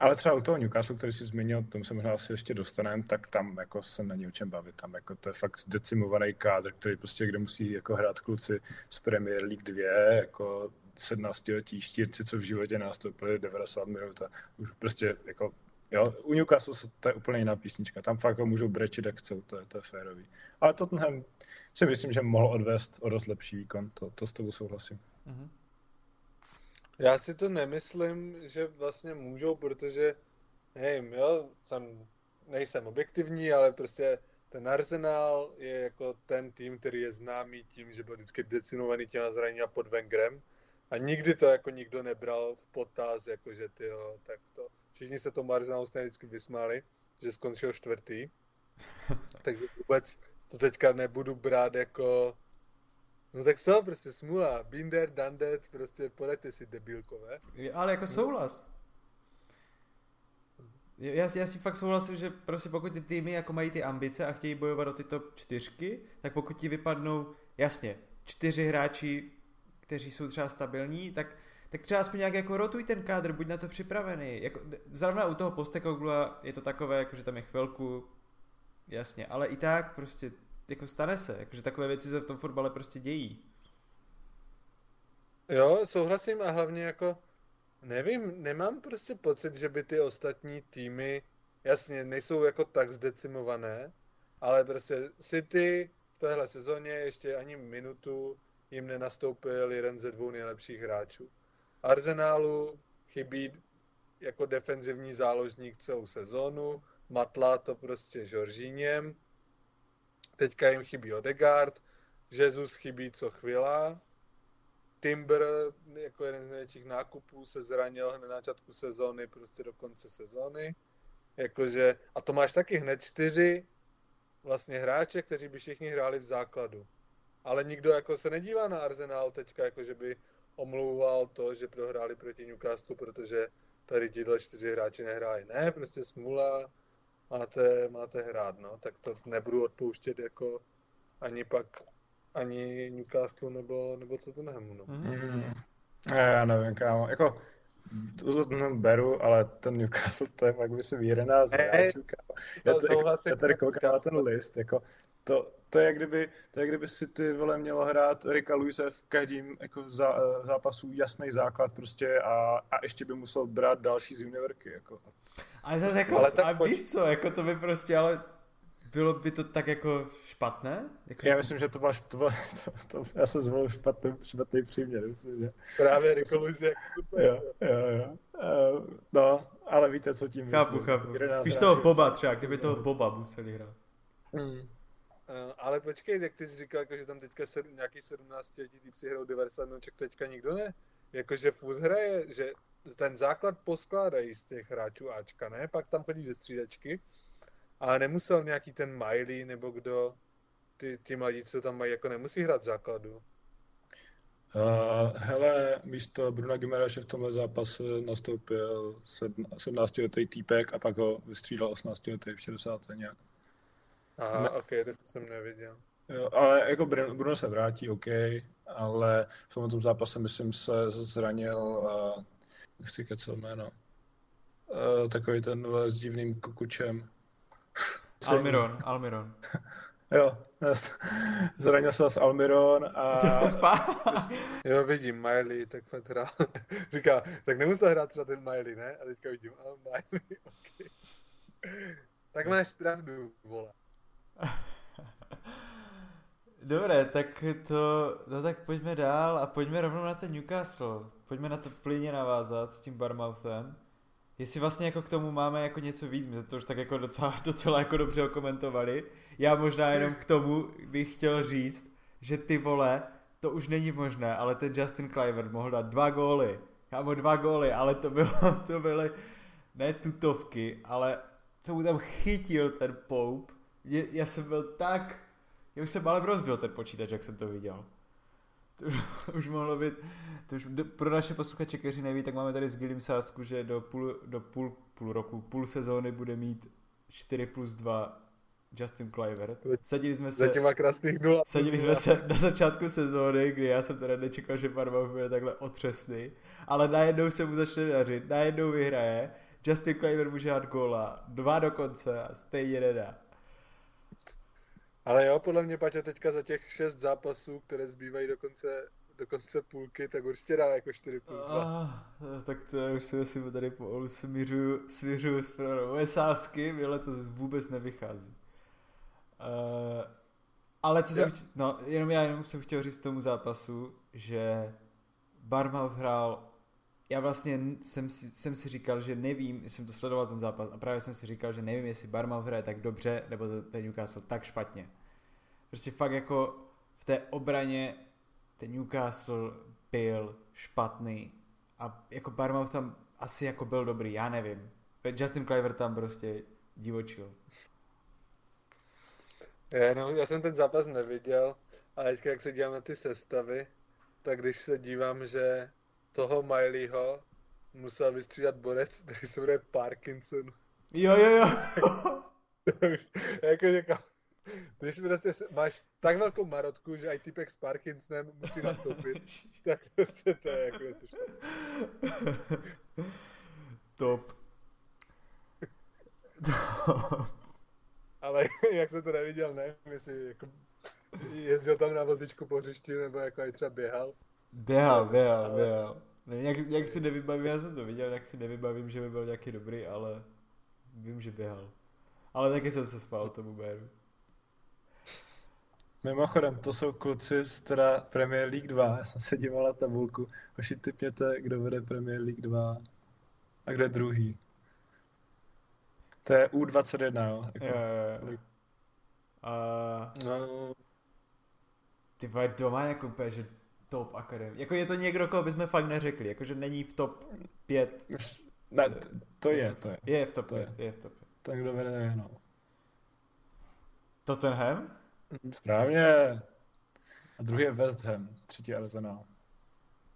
ale třeba u toho Newcastle, který jsi zmínil, tomu se možná asi ještě dostaneme, tak tam jako se není o čem bavit. Tam jako to je fakt decimovaný kádr, který prostě, kde musí jako hrát kluci z Premier League 2, jako 17 letí štírci, co v životě nastoupili 90 minut a už prostě jako Jo, u Newcastle to je úplně jiná písnička. Tam fakt můžou brečit, jak chcou, to je, to je férový. Ale Tottenham si myslím, že mohl odvést o dost lepší výkon, to, to s tebou souhlasím. Mm-hmm. Já si to nemyslím, že vlastně můžou, protože, nevím, jo, jsem, nejsem objektivní, ale prostě ten Arsenal je jako ten tým, který je známý tím, že byl vždycky decinovaný těma zranění a pod Wengerem. A nikdy to jako nikdo nebral v potaz, jakože ty jo, tak to. Všichni se tomu Arsenalu stejně vždycky vysmáli, že skončil čtvrtý. Takže vůbec to teďka nebudu brát jako No tak co, prostě smula. Binder, Dandet, prostě poraďte si debilkové. Ale jako souhlas. Já, já si fakt souhlasím, že prostě pokud ty týmy jako mají ty ambice a chtějí bojovat o ty top čtyřky, tak pokud ti vypadnou, jasně, čtyři hráči, kteří jsou třeba stabilní, tak, tak třeba aspoň nějak jako rotuj ten kádr, buď na to připravený. Jako, zrovna u toho Postekoglu je to takové, jako že tam je chvilku, jasně, ale i tak prostě jako stane se, jakože takové věci se v tom fotbale prostě dějí. Jo, souhlasím a hlavně jako, nevím, nemám prostě pocit, že by ty ostatní týmy, jasně, nejsou jako tak zdecimované, ale prostě City v téhle sezóně ještě ani minutu jim nenastoupil jeden ze dvou nejlepších hráčů. Arsenálu chybí jako defenzivní záložník celou sezónu, Matla to prostě Žoržíněm, Teďka jim chybí Odegaard, Jesus chybí co chvíla, Timber jako jeden z největších nákupů se zranil hned na začátku sezóny, prostě do konce sezóny. Jakože, a to máš taky hned čtyři vlastně hráče, kteří by všichni hráli v základu. Ale nikdo jako se nedívá na Arsenal teďka, jako že by omlouval to, že prohráli proti Newcastle, protože tady tyhle čtyři hráči nehráli. Ne, prostě smula, máte, máte hrát, no, tak to nebudu odpouštět jako ani pak ani Newcastle nebo, nebo to Tottenhamu, no. Mm. Já nevím, kámo, jako to, to beru, ale ten Newcastle to je fakt myslím 11 hráčů, kámo. Já, to, jako, já tady koukám na ten list, jako to, to, je, jak kdyby, to je, jak kdyby si ty vole mělo hrát Rika Luise v každém jako zá, zápasu jasný základ prostě a, a ještě by musel brát další z univerky. Jako. Ale zase jako, ale tak a víš co, jako to by prostě, ale bylo by to tak jako špatné? Jako, já že... myslím, že to máš, to, to, to, já jsem zvolil špatný, špatný příměr, myslím, že... Právě Rico Luis je jako super. Jo, jo, jo. Uh, no, ale víte, co tím chápu, myslím. Chápu, Spíš toho Boba třeba, kdyby toho Boba museli hrát. Mm. Uh, ale počkej, jak ty jsi říkal, jako, že tam teďka se, nějaký 17 letí týpci hrajou 90 minut, teďka nikdo ne? Jakože fůz hraje, že ten základ poskládají z těch hráčů Ačka, ne? Pak tam chodí ze střídačky. Ale nemusel nějaký ten Miley nebo kdo, ty, ty mladí, co tam mají, jako nemusí hrát základu. Uh, hele, místo Bruna Gimereše v tomhle zápase nastoupil 17 letý týpek a pak ho vystřídal 18 letý v 60. nějak. Aha, ne. ok, to jsem neviděl. Jo, ale jako Bruno se vrátí, OK, ale v tomhle zápase, myslím, se zranil uh, nechci kecat jméno. Uh, takový ten s divným kukučem. Almiron, Almiron. jo, zranil se s Almiron a... jo, vidím, Miley, tak fakt hrál. Říká, tak nemusel hrát třeba ten Miley, ne? A teďka vidím, a Miley, ok. tak máš pravdu, vole. Dobré, tak to, no tak pojďme dál a pojďme rovnou na ten Newcastle. Pojďme na to plyně navázat s tím Barmouthem. Jestli vlastně jako k tomu máme jako něco víc, my jsme to už tak jako docela, docela jako dobře okomentovali. Já možná jenom k tomu bych chtěl říct, že ty vole, to už není možné, ale ten Justin Cliver mohl dát dva góly. Já mu dva góly, ale to bylo, to byly ne tutovky, ale co mu tam chytil ten Pope. Já jsem byl tak já už jsem ale rozbil ten počítač, jak jsem to viděl. To už mohlo být, to už pro naše posluchače, kteří neví, tak máme tady s Gilim sázku, že do půl, do půl, půl roku, půl sezóny bude mít 4 plus 2 Justin Clivert. Sadili jsme se, Zatím má krásných 0. sadili jsme se na začátku sezóny, kdy já jsem teda nečekal, že Barba bude takhle otřesný, ale najednou se mu začne dařit, najednou vyhraje, Justin Clivert může dát góla, dva do konce a stejně nedá. Ale jo, podle mě Paťo teďka za těch šest zápasů, které zbývají do konce, do konce půlky, tak určitě dá jako 4 plus 2. Ah, tak to já už si myslím, tady pomalu směřuju, směřuju s Moje sázky mi letos vůbec nevychází. Uh, ale co jsem, ch- no, jenom já jenom jsem chtěl říct tomu zápasu, že Barmouth hrál, já vlastně jsem si, jsem si říkal, že nevím, jsem to sledoval ten zápas a právě jsem si říkal, že nevím, jestli Barmouth hraje tak dobře, nebo to- ten Newcastle tak špatně. Prostě fakt jako v té obraně ten Newcastle byl špatný a jako Barmouth tam asi jako byl dobrý, já nevím. Justin Clivert tam prostě divočil. Já, no, já jsem ten zápas neviděl, ale teďka jak se dívám na ty sestavy, tak když se dívám, že toho Mileyho musel vystřídat borec, který se jmenuje Parkinson. Jo, jo, jo. jako říkám, když prostě se- máš tak velkou marotku, že i typek s Parkinsonem musí nastoupit, tak prostě to je jako něco špatného. Top. Ale jak jsem to neviděl, nevím, jestli jako jezdil tam na vozičku po hřišti, nebo jako i třeba běhal. Běhal, běhal, Ale- běhal. Ne, jak, jak si nevybavím, já jsem to viděl, jak si nevybavím, že by byl nějaký dobrý, ale vím, že běhal. Ale taky jsem se spál tomu Béru. Mimochodem, to jsou kluci z teda Premier League 2. Já jsem se díval na tabulku. Hoši, typněte, kdo vede Premier League 2 a kdo je druhý. To je U21, jo? Jako, jo. A No, ty vole, doma jako úplně, že top akademie. Jako je to někdo, koho bychom fakt neřekli, jakože není v top 5. Ne, to je, to je. Je v top To 5, je. je v top 5. Tak kdo vede, no. Tottenham? Správně. A druhý je West Ham, třetí Arsenal.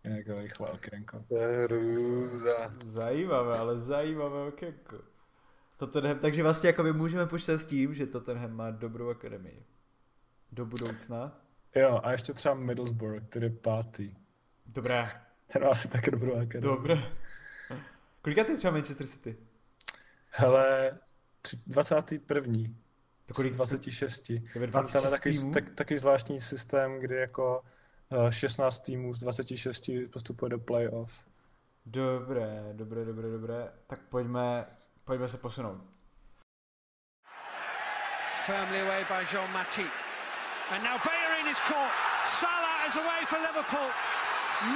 Nějaká rychlá okénko. to je hrůza. Zajímavé, ale zajímavé okénko. Tottenham, takže vlastně jako my můžeme počítat s tím, že Tottenham má dobrou akademii. Do budoucna. Jo, a ještě třeba Middlesbrough, který je pátý. Dobré, Ten má asi taky dobrou akademii. dobré. Kolika ty třeba Manchester City? Hele, tři- 21. Kolik? 26. To je Tam je 26 takový, týmů? tak, takový zvláštní systém, kdy jako eh, 16 týmů z 26 postupuje do playoff. Dobré, dobré, dobré, dobré. Tak pojďme, pojďme se posunout. Firmly away by Jean Matip. And now Bellerin is caught. Salah is away for Liverpool.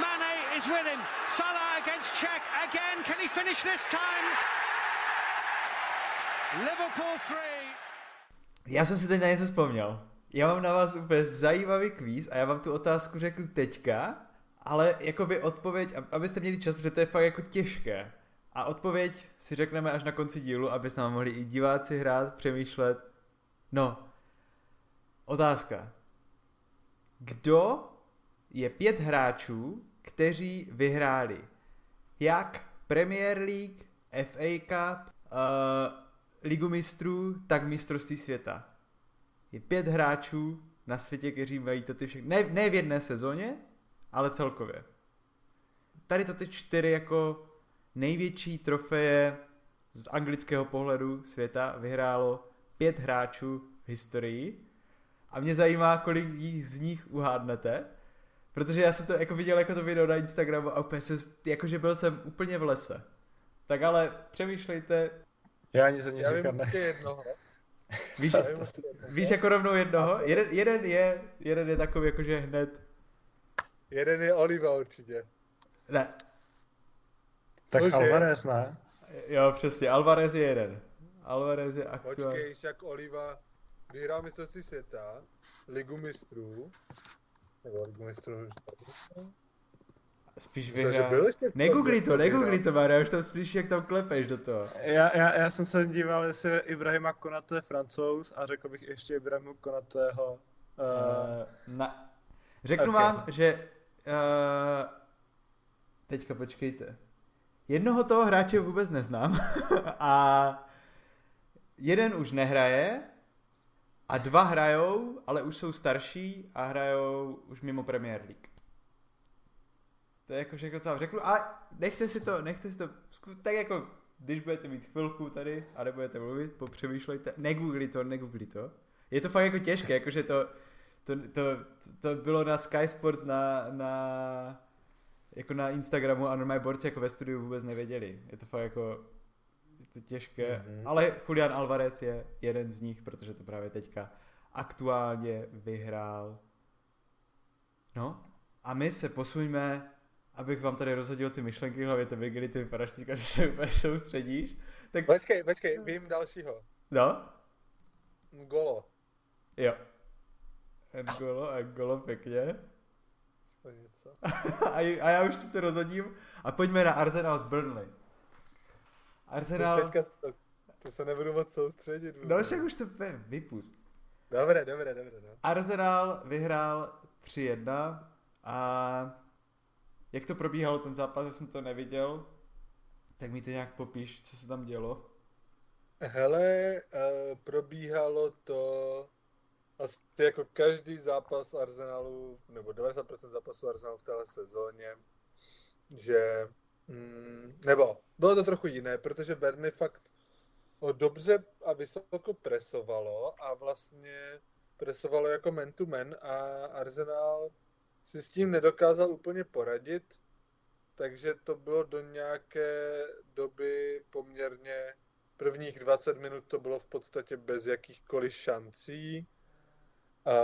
Mane is with him. Salah against Czech again. Can he finish this time? Liverpool 3. Já jsem si teď na něco vzpomněl. Já mám na vás úplně zajímavý kvíz a já vám tu otázku řeknu teďka, ale jakoby odpověď, ab- abyste měli čas, protože to je fakt jako těžké. A odpověď si řekneme až na konci dílu, aby s námi mohli i diváci hrát, přemýšlet. No, otázka. Kdo je pět hráčů, kteří vyhráli jak Premier League, FA Cup, uh, Ligu mistrů, tak mistrovství světa. Je pět hráčů na světě, kteří mají to ty všechny. Ne, ne v jedné sezóně, ale celkově. Tady to ty čtyři jako největší trofeje z anglického pohledu světa vyhrálo pět hráčů v historii. A mě zajímá, kolik jich z nich uhádnete. Protože já jsem to jako viděl jako to video na Instagramu a úplně jsem, jakože byl jsem úplně v lese. Tak ale přemýšlejte, Já ani za ní Já říkat vím ne. určitě jednoho. víš, jednoho. víš jako rovnou jednoho? Jeden, jeden je, jeden je takový jakože hned, Jeden je Oliva určitě. ne, Tak Cože? Alvarez ne? jo přesně, Alvarez je jeden. Alvarez je aktuálně, Počkej, však Oliva vyhrál mistrovství světa, ligu mistrů, nebo ligu mistrů, spíš vyhrál. byl ještě v Negooglí to, negooglí vyhrál. to, Mária, už tam slyší, jak tam klepeš do toho. Já, já, já jsem se díval, jestli je Ibrahima Konaté francouz a řekl bych ještě Ibrahimu Konatého. Uh, Uh, na... Řeknu ok. vám, že Uh, teďka počkejte. Jednoho toho hráče vůbec neznám a jeden už nehraje a dva hrajou, ale už jsou starší a hrajou už mimo Premier League. To je jako všechno, co vám řeknu. A nechte si to, nechte si to, tak jako, když budete mít chvilku tady a nebudete mluvit, popřemýšlejte, negoogli to, negoogli to. Je to fakt jako těžké, jakože to, to, to, to bylo na Sky Sports na, na jako na Instagramu a normální borci jako ve studiu vůbec nevěděli. Je to fakt jako je to těžké, mm-hmm. ale Julian Alvarez je jeden z nich, protože to právě teďka aktuálně vyhrál. No a my se posuňme, abych vám tady rozhodil ty myšlenky v hlavě, tebe, kdy ty vypadáš teďka, že se úplně soustředíš. Tak... Počkej, počkej, vím dalšího. No? Golo. Jo. Ngolo, Ngolo, pěkně. něco. a, a já už se rozhodím a pojďme na Arsenal z Burnley. Arsenal... Teďka, to, to se nebudu moc soustředit. No však už to vypust. Dobré, dobré, dobré. No. Arsenal vyhrál 3-1 a jak to probíhalo ten zápas, já jsem to neviděl, tak mi to nějak popíš, co se tam dělo. Hele, uh, probíhalo to asi jako každý zápas Arsenalu, nebo 90% zápasu Arsenalu v téhle sezóně, že, mm, nebo bylo to trochu jiné, protože Berny fakt dobře a vysoko presovalo a vlastně presovalo jako man to man a Arsenal si s tím nedokázal úplně poradit, takže to bylo do nějaké doby poměrně prvních 20 minut to bylo v podstatě bez jakýchkoliv šancí a,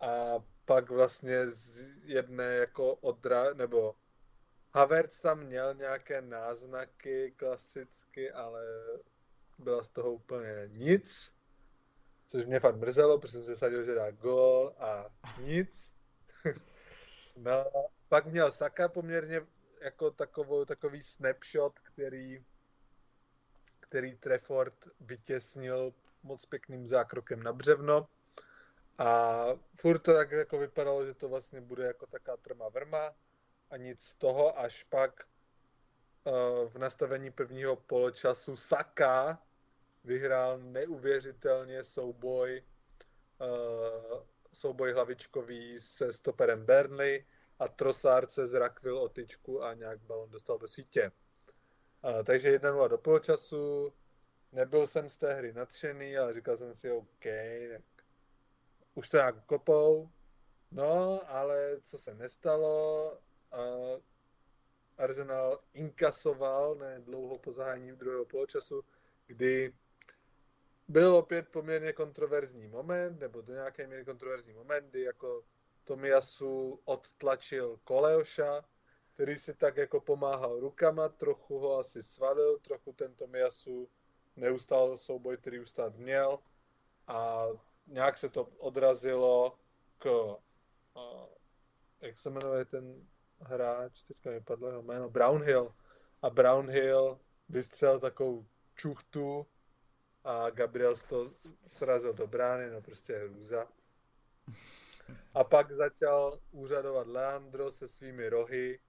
a pak vlastně z jedné jako odra, nebo Havertz tam měl nějaké náznaky klasicky, ale byla z toho úplně nic, což mě fakt mrzelo, protože jsem se sadil, že dá gol a nic. no, pak měl Saka poměrně jako takovou, takový snapshot, který, který Trefford vytěsnil moc pěkným zákrokem na břevno. A furt to tak jako vypadalo, že to vlastně bude jako taká trma vrma a nic z toho, až pak uh, v nastavení prvního poločasu Saka vyhrál neuvěřitelně souboj uh, souboj hlavičkový se stoperem Burnley a Trossard se zrakvil o tyčku a nějak balon dostal do sítě. Uh, takže 1-0 do poločasu, nebyl jsem z té hry nadšený, ale říkal jsem si OK, tak už to nějak kopou, no, ale co se nestalo, Arsenal inkasoval ne dlouho po zahájení druhého poločasu, kdy byl opět poměrně kontroverzní moment, nebo do nějaké míry kontroverzní moment, kdy jako Tomiasu odtlačil Koleoša, který si tak jako pomáhal rukama, trochu ho asi svalil, trochu ten Tomiasu neustál souboj, který ustát měl a nějak se to odrazilo k, uh, jak se jmenuje ten hráč, teďka mi padlo jeho jméno, Brownhill. A Brownhill vystřelil takovou čuchtu a Gabriel to srazil do brány, no prostě hrůza. A pak začal úřadovat Leandro se svými rohy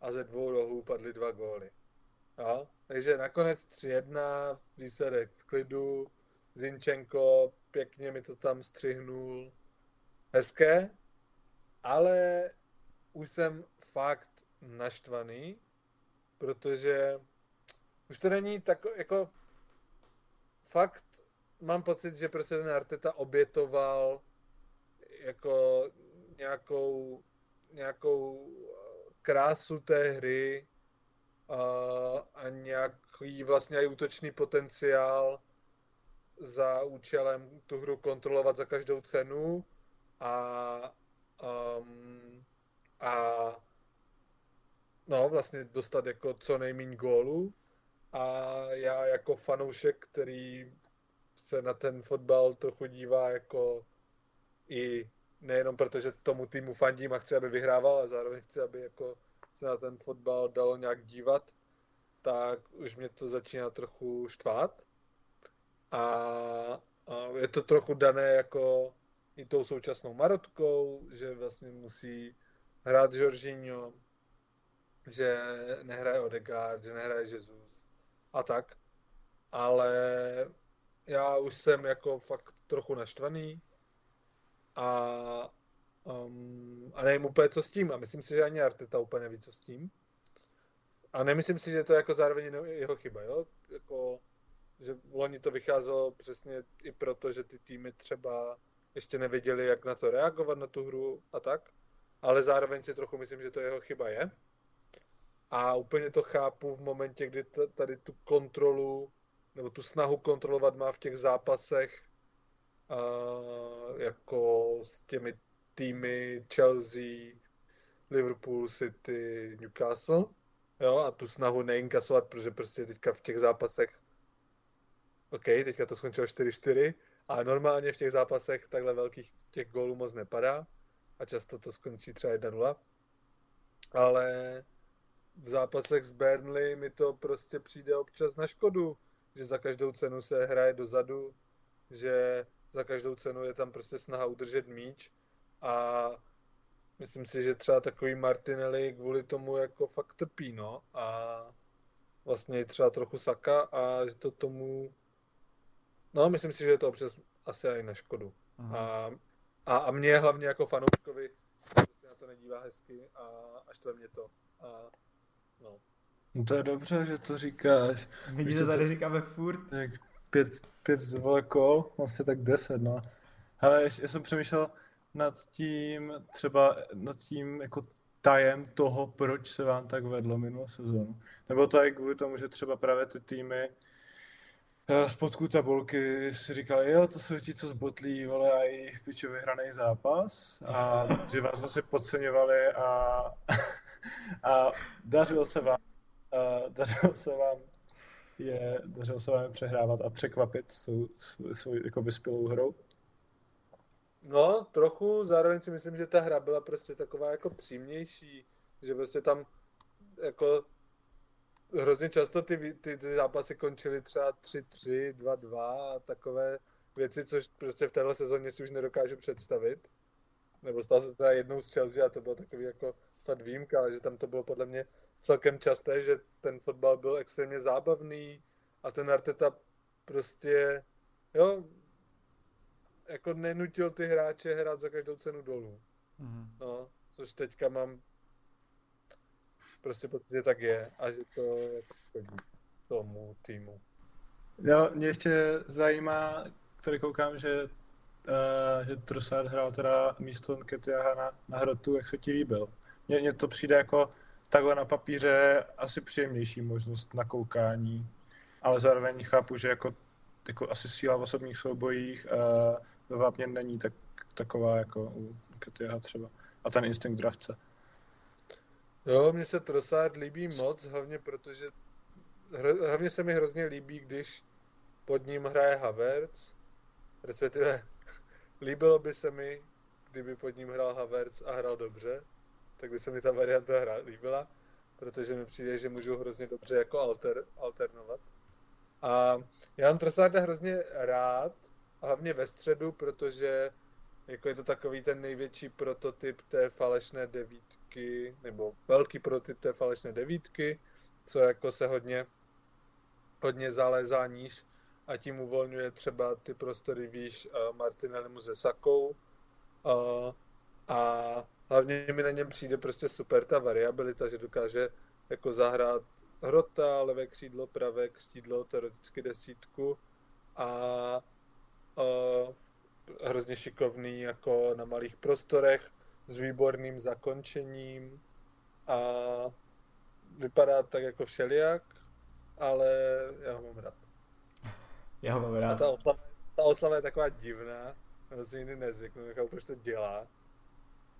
a ze dvou rohů padly dva góly. Jo? Takže nakonec 3-1, výsledek v klidu, Zinčenko pěkně mi to tam střihnul. Hezké, ale už jsem fakt naštvaný, protože už to není tak, jako fakt mám pocit, že prostě ten Arteta obětoval jako nějakou, nějakou krásu té hry a, a nějaký vlastně i útočný potenciál za účelem tu hru kontrolovat za každou cenu a, um, a no, vlastně dostat jako co nejméně gólů. A já jako fanoušek, který se na ten fotbal trochu dívá jako i nejenom protože tomu týmu fandím a chci, aby vyhrával, ale zároveň chci, aby jako se na ten fotbal dalo nějak dívat, tak už mě to začíná trochu štvát. A, a je to trochu dané jako i tou současnou Marotkou, že vlastně musí hrát Jorginho, že nehraje Odegaard, že nehraje Jesus a tak. Ale já už jsem jako fakt trochu naštvaný a, um, a nevím úplně co s tím a myslím si, že ani Arteta úplně neví co s tím. A nemyslím si, že to je jako zároveň jeho chyba, jo? Jako, že v loni to vycházelo přesně i proto, že ty týmy třeba ještě nevěděli, jak na to reagovat, na tu hru a tak. Ale zároveň si trochu myslím, že to jeho chyba je. A úplně to chápu v momentě, kdy tady tu kontrolu, nebo tu snahu kontrolovat má v těch zápasech uh, jako s těmi týmy Chelsea, Liverpool, City, Newcastle. Jo, a tu snahu neinkasovat, protože prostě teďka v těch zápasech OK, teďka to skončilo 4-4, a normálně v těch zápasech takhle velkých těch gólů moc nepadá a často to skončí třeba 1-0. Ale v zápasech s Burnley mi to prostě přijde občas na škodu, že za každou cenu se hraje dozadu, že za každou cenu je tam prostě snaha udržet míč a myslím si, že třeba takový Martinelli kvůli tomu jako fakt trpí, no. A vlastně třeba trochu Saka a že to tomu No, myslím si, že je to občas asi i na škodu. A, a, a mě hlavně jako fanouškovi se na to nedívá hezky a až to mě to. A, no. no. to je dobře, že to říkáš. My to tady říkáme furt. Tak pět, pět vole kol, vlastně tak deset, no. Ale já jsem přemýšlel nad tím, třeba nad tím jako tajem toho, proč se vám tak vedlo minulou sezónu. Nebo to je kvůli tomu, že třeba právě ty týmy spodku tabulky si říkali, jo, to jsou ti, co zbotlí, vole, a jejich piču vyhraný zápas a že vás vlastně podceňovali a, a dařilo se vám, a dařilo se vám je, dařilo se vám přehrávat a překvapit svou, svou, jako vyspělou hrou? No, trochu, zároveň si myslím, že ta hra byla prostě taková jako přímější, že prostě tam jako hrozně často ty, ty, ty zápasy končily třeba 3-3, 2-2 a takové věci, což prostě v téhle sezóně si už nedokážu představit. Nebo stalo se teda jednou z Chelsea a to bylo takový jako snad výjimka, ale že tam to bylo podle mě celkem časté, že ten fotbal byl extrémně zábavný a ten Arteta prostě, jo, jako nenutil ty hráče hrát za každou cenu dolů. Mm-hmm. No, což teďka mám prostě protože tak je a že to škodí tomu týmu. Jo, mě ještě zajímá, tady koukám, že, uh, že Trossard hrál teda místo Nketiaha na, na hrotu, jak se ti líbil. Mně, to přijde jako takhle na papíře asi příjemnější možnost na koukání, ale zároveň chápu, že jako, jako asi síla v osobních soubojích uh, ve vápně není tak, taková jako u Nketiaha třeba. A ten instinkt dravce. Jo, mně se Trossard líbí moc, hlavně protože hlavně se mi hrozně líbí, když pod ním hraje Havertz, respektive líbilo by se mi, kdyby pod ním hrál Havertz a hrál dobře, tak by se mi ta varianta hra líbila, protože mi přijde, že můžu hrozně dobře jako alter, alternovat. A já mám Trossarda hrozně rád, hlavně ve středu, protože jako je to takový ten největší prototyp té falešné devítky, nebo velký prototyp té falešné devítky, co jako se hodně, hodně zalézá níž a tím uvolňuje třeba ty prostory výš Martinellimu se Sakou. A, hlavně mi na něm přijde prostě super ta variabilita, že dokáže jako zahrát hrota, levé křídlo, pravé křídlo, teoreticky desítku a, a hrozně šikovný jako na malých prostorech s výborným zakončením a vypadá tak jako všelijak, ale já ho mám rád. Já ho mám rád. A ta oslava, ta oslava je taková divná, já si jiný nezvyknu, nechápu, proč to dělá.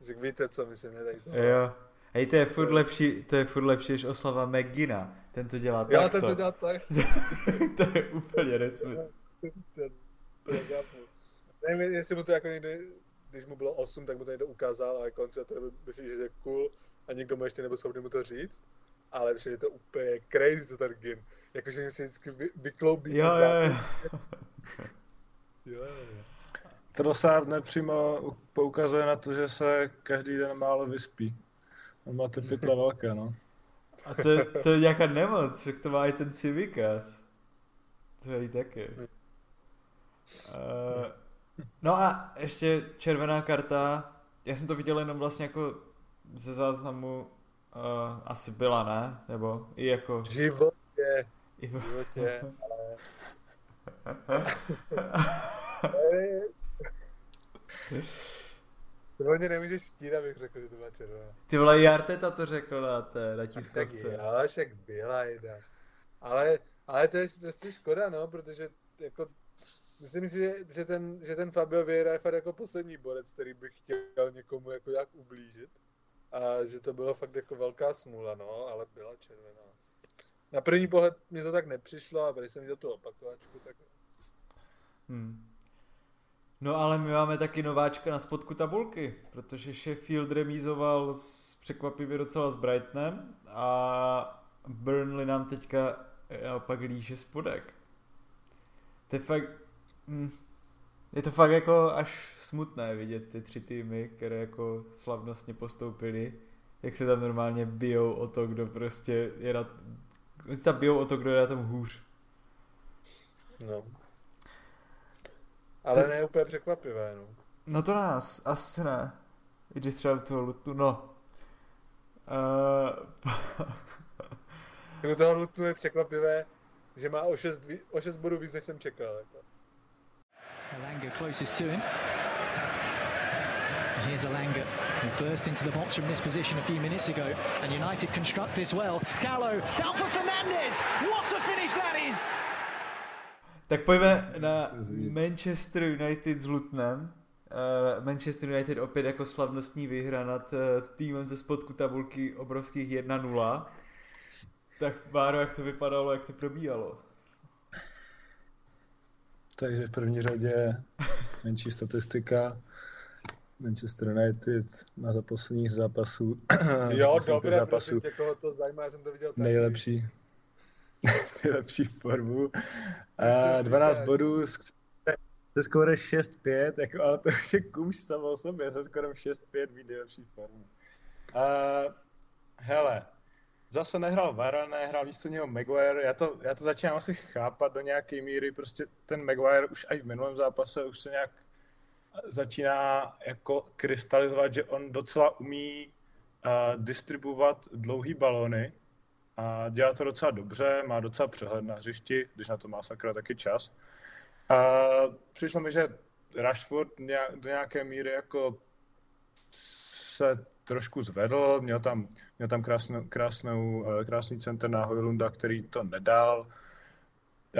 Že víte, co myslím, ne tady to. Jo. Hej, to je furt lepší, to je furt lepší než oslava McGina. Ten to dělá takto. Já ten to dělá tak. to je úplně nesmysl. Nevím, jestli mu to jako někdy, když mu bylo 8, tak mu to někdo ukázal a konce to myslí, že je cool a někdo mu ještě nebyl schopný mu to říct. Ale je to úplně crazy, co ten gin. Jakože mi se vždycky vy, vykloubí jo, jo, jo. jo, jo. Trossard nepřímo poukazuje na to, že se každý den málo vyspí. On má ty pytle velké, no. A to, je- to je nějaká nemoc, že to má i ten Civikas. To je i taky. Uh, no a ještě červená karta. Já jsem to viděl jenom vlastně jako ze záznamu uh, asi byla, ne? Nebo i jako... V životě, I, v životě, ale... To hodně nemůžeš štít, abych řekl, že to byla červená. ty vole, i Arteta to řekl na té, na Tak tiskovce. jo, však byla jedna. Ale, ale to je prostě škoda, no, protože jako myslím si, že, že, ten, že ten Fabio Vieira je fakt jako poslední borec, který by chtěl někomu jako jak ublížit. A že to bylo fakt jako velká smůla, no, ale byla červená. Na první pohled mi to tak nepřišlo a když jsem viděl tu opakovačku, tak Hmm. No ale my máme taky nováčka na spodku tabulky, protože Sheffield remízoval s, překvapivě docela s Brightonem a Burnley nám teďka naopak líže spodek. To je fakt... Hm, je to fakt jako až smutné vidět ty tři týmy, které jako slavnostně postoupili, jak se tam normálně bijou o to, kdo prostě je na... Oni se tam bijou o to, kdo je na tom hůř. no. Ale ne úplně překvapivé, no. No to nás, asi ne. I když třeba toho lutu, no. Uh, Jako toho Lutnu je překvapivé, že má o 6, o 6 bodů víc, než jsem čekal. Jako. Alanga closest to him. And here's Alanga, who burst into the box from this position a few minutes ago. And United construct this well. Gallo, down for Fernandez. What a finish that is! Tak pojďme na Manchester United s Lutnem. Uh, Manchester United opět jako slavnostní výhra nad uh, týmem ze spodku tabulky obrovských 1-0. Tak Báro, jak to vypadalo, jak to probíhalo? Takže v první řadě menší statistika. Manchester United má za posledních zápasů, Jo, dobré, zápasů prosím tě, koho to zajímá, já jsem to viděl taky. nejlepší, nejlepší formu. A Ještě 12 říkáš. bodů, se skoro 6-5, jako, ale to už je kůž samo o sobě, jsem skoro 6-5 mít nejlepší formu. A, hele, zase nehrál Varane, hrál místo něho Maguire, já to, já to začínám asi chápat do nějaké míry, prostě ten Maguire už i v minulém zápase už se nějak začíná jako krystalizovat, že on docela umí uh, distribuovat dlouhý balony a dělá to docela dobře, má docela přehled na hřišti, když na to má sakra taky čas. A přišlo mi, že Rashford do nějaké míry jako se trošku zvedl, měl tam, měl tam krásnou, krásnou, eh, krásný center na Hojlunda, který to nedal.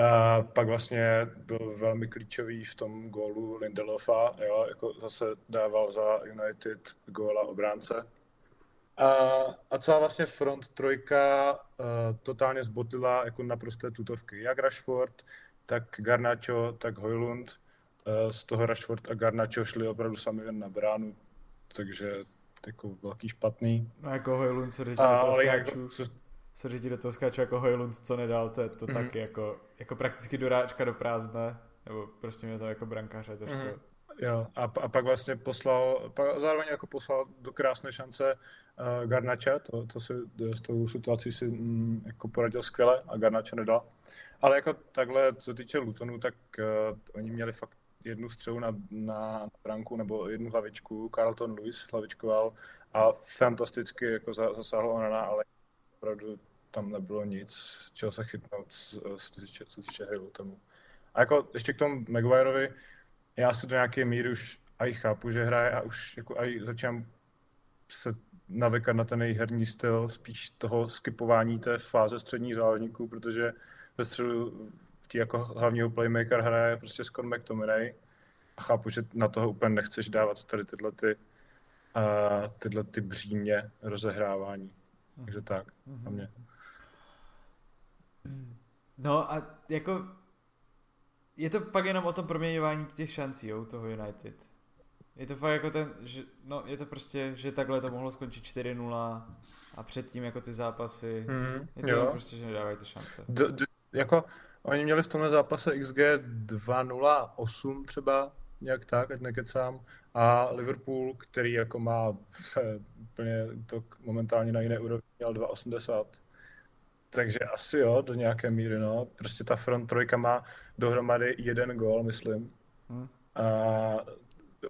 A pak vlastně byl velmi klíčový v tom gólu Lindelofa, jo, jako zase dával za United góla obránce. A, a celá vlastně front trojka totálně zbotila jako naprosté tutovky. Jak Rashford, tak Garnacho, tak Hojlund. Uh, z toho Rashford a Garnacho šli opravdu sami jen na bránu, takže jako velký špatný. No jako Hojlund, co do A, toho ale jak, co, ti do toho skáču jako Hojlund, co nedal, to je to Mhm. taky jako, jako prakticky doráčka do prázdne, nebo prostě mě to jako brankáře trošku. Mhm. Jo, a, a pak vlastně poslal, pak zároveň jako poslal do krásné šance uh, Garnacha, to, to si s tou situací si mm, jako poradil skvěle a Garnacha nedal. Ale jako takhle, co týče Lutonu, tak uh, oni měli fakt jednu střelu na, na branku nebo jednu hlavičku, Carlton Lewis hlavičkoval a fantasticky jako za- zasáhl Onana, ale opravdu tam nebylo nic, čeho se chytnout, co se týče hry Lutonu. A jako ještě k tomu Maguireovi, já se do nějaké míry už aj chápu, že hraje a už jako aj začínám se navykat na ten její herní styl, spíš toho skipování té fáze středních záložníků, protože ve středu v tí jako hlavního playmaker hraje prostě Scott McTominay a chápu, že na toho úplně nechceš dávat tady tyhle ty, uh, tyhle ty břímě rozehrávání. Takže tak, na mě. No a jako je to fakt jenom o tom proměňování těch šancí, jo, u toho United. Je to fakt jako ten, že, no je to prostě, že takhle to mohlo skončit 4-0 a předtím jako ty zápasy, Mm, je to jo. prostě, že nedávají ty šance. D- d- jako oni měli v tomhle zápase XG 2.08 třeba, nějak tak, ať nekecám. A Liverpool, který jako má úplně to momentálně na jiné úrovni, měl 2,80. Takže asi jo, do nějaké míry, no. Prostě ta front trojka má dohromady jeden gól, myslím. Hmm. A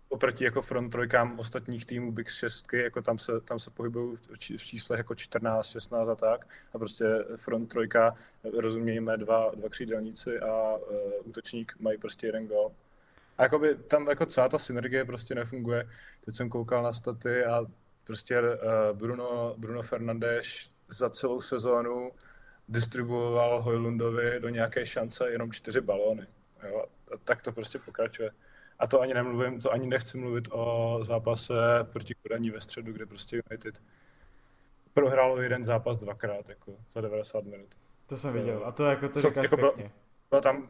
oproti jako front trojkám ostatních týmů Big 6, jako tam se, tam se pohybují v číslech jako 14, 16 a tak. A prostě front trojka, rozumějme, dva, dva křídelníci a uh, útočník mají prostě jeden gol. A jakoby tam jako celá ta synergie prostě nefunguje. Teď jsem koukal na staty a prostě uh, Bruno, Bruno Fernandes za celou sezónu distribuoval Hojlundovi do nějaké šance jenom čtyři balóny. Jo? A tak to prostě pokračuje. A to ani nemluvím, to ani nechci mluvit o zápase proti Kodaní ve středu, kde prostě United prohrálo jeden zápas dvakrát, jako za 90 minut. To jsem to, viděl, a to jako to říkáš jako byla, byla, tam,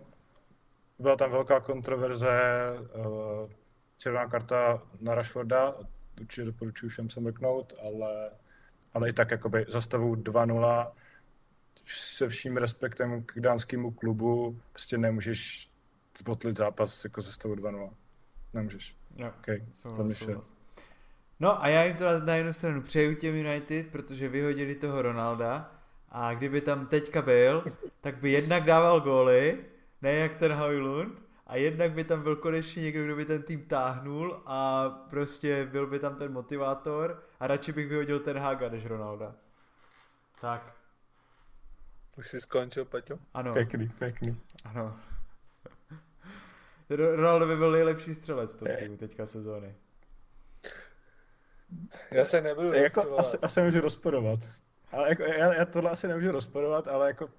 byla tam velká kontroverze, uh, červená karta na Rashforda, určitě doporučuji všem se mrknout, ale, ale i tak jakoby zastavu 2-0 se vším respektem k dánskému klubu prostě nemůžeš zbotlit zápas jako ze stavu 2-0. Nemůžeš. Jo, okay, No a já jim to na jednu stranu přeju těm United, protože vyhodili toho Ronalda a kdyby tam teďka byl, tak by jednak dával góly, ne jak ten Hojlund, a jednak by tam byl konečně někdo, kdo by ten tým táhnul a prostě byl by tam ten motivátor a radši bych vyhodil ten Haga než Ronalda. Tak. Už jsi skončil, Paťo? Ano. Pěkný, pěkný. Ano. Ronaldo by byl nejlepší střelec toho týmu teďka sezóny. Já se nebudu jako, asi, asi můžu rozporovat. Ale jako, já, já, tohle asi nemůžu rozporovat, ale jako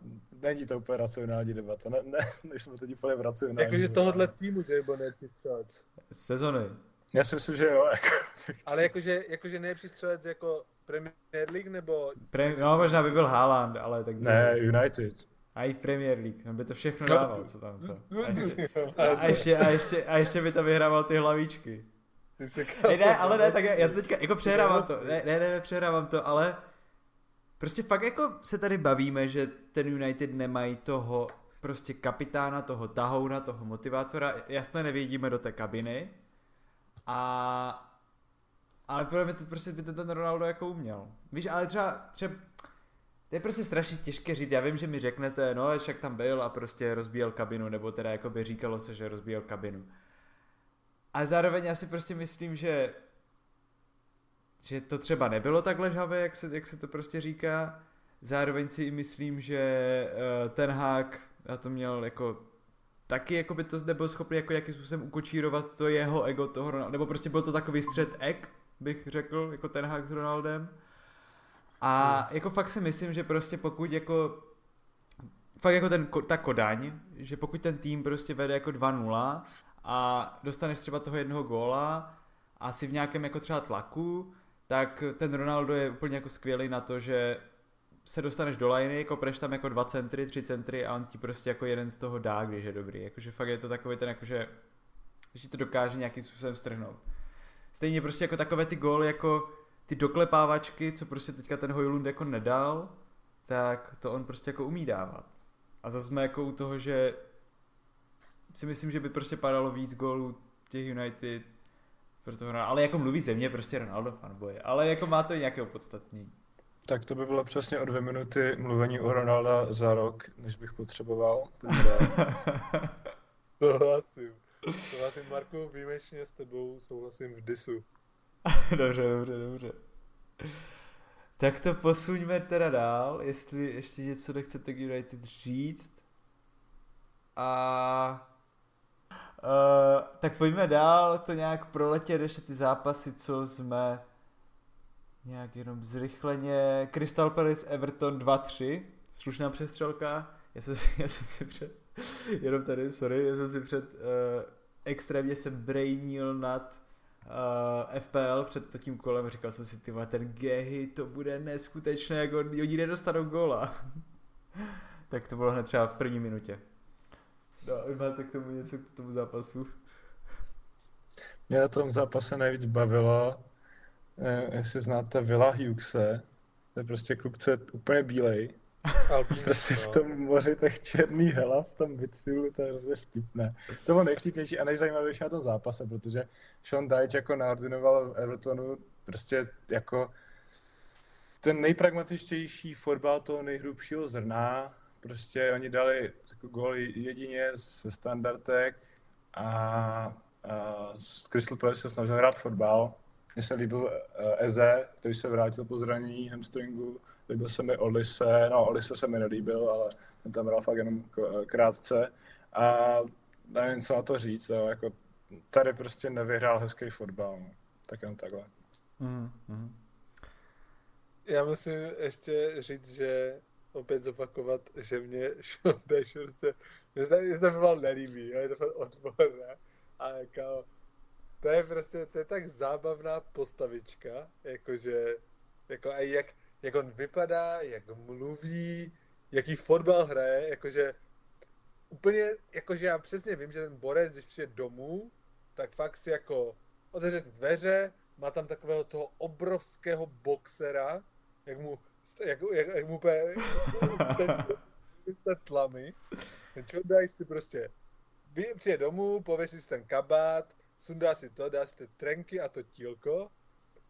není to úplně racionální debata. Ne, ne, nejsme teď úplně v racionální Jakože tohohle týmu, že byl nejlepší střelec. Sezony. Já si myslím, že jo. Jako. Ale jakože, jakože nejlepší střelec jako Premier League nebo... Pre, no možná by byl Haaland, ale tak... Ne, United. A i Premier League, on by to všechno no. dával, co tam to. A ještě, a ještě, a ještě, a ještě by tam vyhrával ty hlavičky. Ty ne, ne, ale ne, tak já, já teďka jako přehrávám to, ne, ne, ne, přehrávám to, ale prostě fakt jako se tady bavíme, že ten United nemají toho prostě kapitána, toho tahouna, toho motivátora, jasně nevidíme do té kabiny a ale podle mě to prostě by to ten Ronaldo jako uměl. Víš, ale třeba, třeba to je prostě strašně těžké říct. Já vím, že mi řeknete, no, však tam byl a prostě rozbíjel kabinu, nebo teda jako by říkalo se, že rozbíjel kabinu. A zároveň já si prostě myslím, že že to třeba nebylo tak ležavé, jak se, jak se to prostě říká. Zároveň si myslím, že uh, ten hák na to měl jako taky jako by to nebyl schopný jako jakým způsobem ukočírovat to jeho ego toho nebo prostě byl to takový střed ek, bych řekl, jako ten hák s Ronaldem. A hmm. jako fakt si myslím, že prostě pokud jako fakt jako ten, ta Kodaň, že pokud ten tým prostě vede jako 2-0 a dostaneš třeba toho jednoho góla a si v nějakém jako třeba tlaku, tak ten Ronaldo je úplně jako skvělý na to, že se dostaneš do liney, kopneš tam jako dva centry, tři centry a on ti prostě jako jeden z toho dá, když je dobrý. Jakože fakt je to takový ten jakože, že to dokáže nějakým způsobem strhnout. Stejně prostě jako takové ty góly jako ty doklepávačky, co prostě teďka ten Hojlund jako nedal, tak to on prostě jako umí dávat. A zase jsme jako u toho, že si myslím, že by prostě padalo víc gólů těch United proto, ale jako mluví ze mě prostě Ronaldo fanboy, ale jako má to nějaké opodstatnění. Tak to by bylo přesně o dvě minuty mluvení o Ronalda za rok, než bych potřeboval. Souhlasím. Souhlasím, Marku, výjimečně s tebou souhlasím v disu. dobře, dobře, dobře. Tak to posuňme teda dál, jestli ještě něco nechcete k United říct. A... Uh, tak pojďme dál, to nějak proletět ještě ty zápasy, co jsme nějak jenom zrychleně. Crystal Palace Everton 2-3, slušná přestřelka. Já jsem si, já jsem si před, jenom tady, sorry, já jsem si před uh, extrémně se brainil nad uh, FPL před tím kolem, říkal jsem si, ty ten Gehy, to bude neskutečné, jako oni nedostanou góla. tak to bylo hned třeba v první minutě. No, máte k tomu něco k tomu zápasu? Mě na tom zápase nejvíc bavilo, eh, jestli znáte Villa Hughese, to je prostě kluk, co je úplně bílej, Albín, Prostě v no. tom moři těch černý hela v tom midfieldu, to je hrozně vtipné. To bylo nejvtipnější a nejzajímavější na tom zápase, protože Sean Dyche jako naordinoval Evertonu prostě jako ten nejpragmatičtější fotbal toho nejhrubšího zrna. Prostě oni dali jako gól jedině ze standardek a, a Crystal Palace se snažil hrát fotbal. Mně se líbil uh, Eze, který se vrátil po zranění hamstringu. Líbil se mi Olise, no Olise se mi nelíbil, ale ten tam hrál fakt jenom k- krátce. A nevím, co na to říct, jo. Jako, tady prostě nevyhrál hezký fotbal. No. Tak jenom takhle. Mm, mm. Já musím ještě říct, že opět zopakovat, že mě Sean Dyche se, mě se, mě se nelíbí, jo, je to fakt odborné, ale jako, to je prostě, to je tak zábavná postavička, jakože, jako a jak, jak on vypadá, jak mluví, jaký fotbal hraje, jakože úplně, jakože já přesně vím, že ten borec, když přijde domů, tak fakt si jako otevře ty dveře, má tam takového toho obrovského boxera, jak mu, jak, jak, jak mu úplně ten, ten tlamy. Ten člověk si prostě přijde domů, pověsí si ten kabát, sundá si to, dá si ty trenky a to tílko,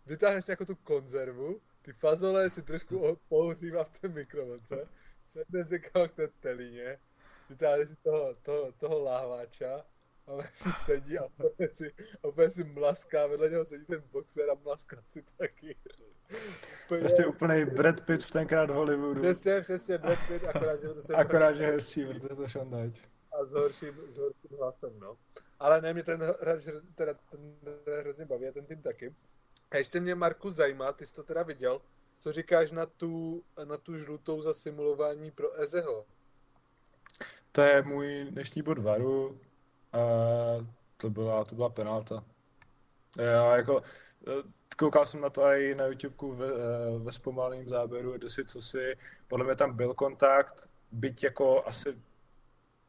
vytáhne si jako tu konzervu, ty fazole si trošku pohřívá v té mikrovlnce, sedne si k té telíně, vytáhne si toho, toho, toho láhváča, a on si sedí a úplně si, úplně si mlaská, vedle něho sedí ten boxer a mlaská si taky. Úplně- Prostě úplný Brad Pitt v tenkrát v Hollywoodu. Přesně, přesně, Brad Pitt, akorát, že to se Akorát, že hezčí, protože to Dyche. a s horším, s horším hlasem, no. Ale ne, mě ten hráč teda ten hrozně baví a ten tým taky. A ještě mě, Marku, zajímá, ty jsi to teda viděl, co říkáš na tu, na tu žlutou za simulování pro Ezeho? To je můj dnešní bod varu. A to byla, to byla penalta. Já jako, eh, koukal jsem na to i na YouTubeku ve, eh, ve zpomaleném záběru, kde si co si, podle mě tam byl kontakt, byť jako asi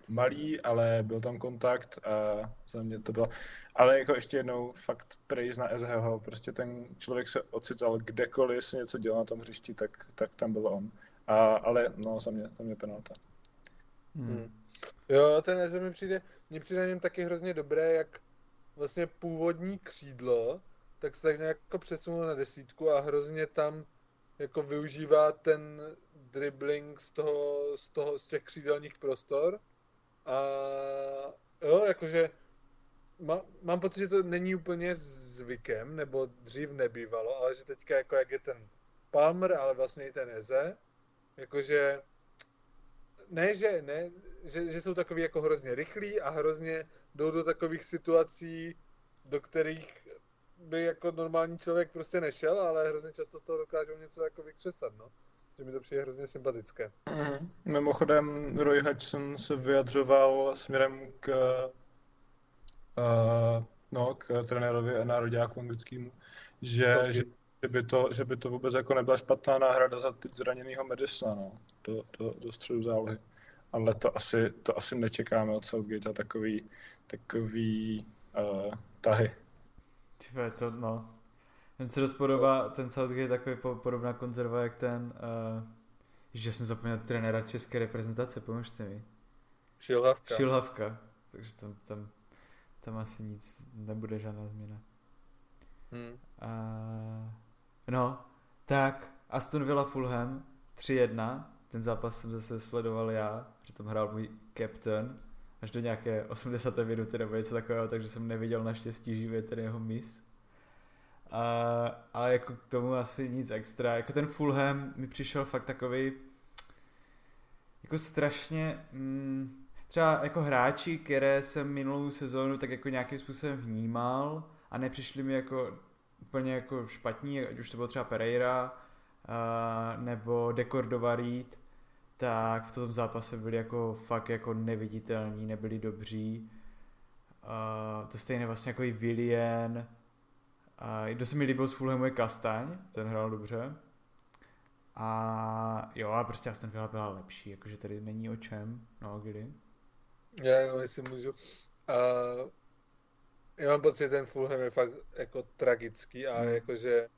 malý, ale byl tam kontakt a za mě to bylo. Ale jako ještě jednou fakt praise na Ezeho, prostě ten člověk se ocital kdekoliv, jestli něco dělal na tom hřišti, tak, tak tam byl on. A, ale no, za mě, za mě penalta. Hmm. Jo, ten Eze mi přijde, mně přijde na něm taky hrozně dobré, jak vlastně původní křídlo, tak se tak nějak jako přesunul na desítku a hrozně tam jako využívá ten dribbling z toho, z toho, z těch křídelních prostor a jo, jakože má, mám pocit, že to není úplně zvykem, nebo dřív nebývalo, ale že teďka jako jak je ten Palmer, ale vlastně i ten Eze, jakože ne, že ne, že, že jsou takový jako hrozně rychlí a hrozně jdou do takových situací, do kterých by jako normální člověk prostě nešel, ale hrozně často z toho dokážou něco jako vykřesat, no. Že mi to přijde hrozně sympatické. Mm. Mimochodem Roy Hodgson se vyjadřoval směrem k, uh, no, k trenérovi a nároďáku anglickému, že, Ok. že, že, by to, že by to vůbec jako nebyla špatná náhrada za ty zraněnýho Madisona, no, do, do, do středu zálohy. Ale to asi, to asi nečekáme od Southgate a takový, takový uh, tahy. Tyve, to no. Ten se dost podobá, ten Southgate je takový po- podobná konzerva, jak ten, uh, že jsem zapomněl trenéra české reprezentace, pomožte mi. Šilhavka. Šilhavka, takže tam, tam, tam asi nic nebude žádná změna. Hmm. Uh, no, tak Aston Villa Fulham 3-1, ten zápas jsem zase sledoval já, že tam hrál můj captain až do nějaké 80. minuty nebo něco takového, takže jsem neviděl naštěstí živě ten jeho mis. Uh, ale jako k tomu asi nic extra. Jako ten Fulham mi přišel fakt takový jako strašně mm, třeba jako hráči, které jsem minulou sezónu tak jako nějakým způsobem vnímal a nepřišli mi jako úplně jako špatní, ať už to byl třeba Pereira uh, nebo Decordova Reed, tak v tom zápase byli jako fakt jako neviditelní, nebyli dobří. Uh, to stejné vlastně jako i Willian. A kdo se mi líbil z Fulhamu je Kastaň, ten hrál dobře. A jo, a prostě Aston Villa byla lepší, jakože tady není o čem, no kdy. Já jenom jestli můžu. Uh, já mám pocit, že ten Fulham je fakt jako tragický a Hmm. jakože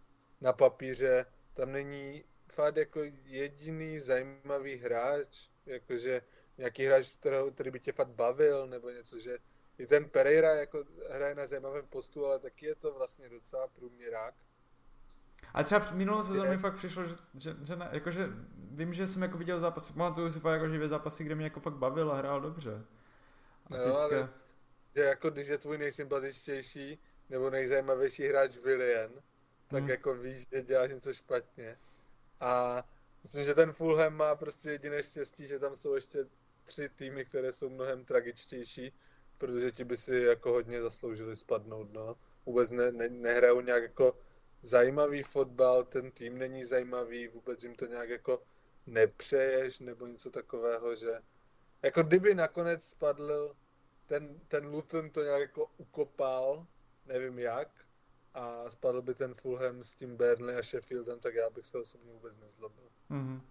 na papíře tam není fakt jako jediný zajímavý hráč, jakože nějaký hráč, kterého, který by tě fakt bavil, nebo něco, že i ten Pereira jako hraje na zajímavém postu, ale taky je to vlastně docela průměrák. A třeba minulou sezónu mi fakt přišlo, že, že, že ne, jakože, vím, že jsem jako viděl zápasy, pamatuju si fakt jako živě zápasy, kde mě jako fakt bavil a hrál dobře. A no, teďka... ale že jako když je tvůj nejsympatičtější nebo nejzajímavější hráč Willian, tak hmm. jako víš, že děláš něco špatně. A myslím, že ten Fulham má prostě jediné štěstí, že tam jsou ještě tři týmy, které jsou mnohem tragičtější, protože ti by si jako hodně zasloužili spadnout, no. Vůbec ne, ne, nehrajou nějak jako zajímavý fotbal, ten tým není zajímavý, vůbec jim to nějak jako nepřeješ nebo něco takového, že jako kdyby nakonec spadl ten, ten Luton to nějak jako ukopal, nevím jak, a spadl by ten Fulham s tím Burnley a Sheffieldem, tak já bych se osobně vůbec nezlobil. Mm-hmm.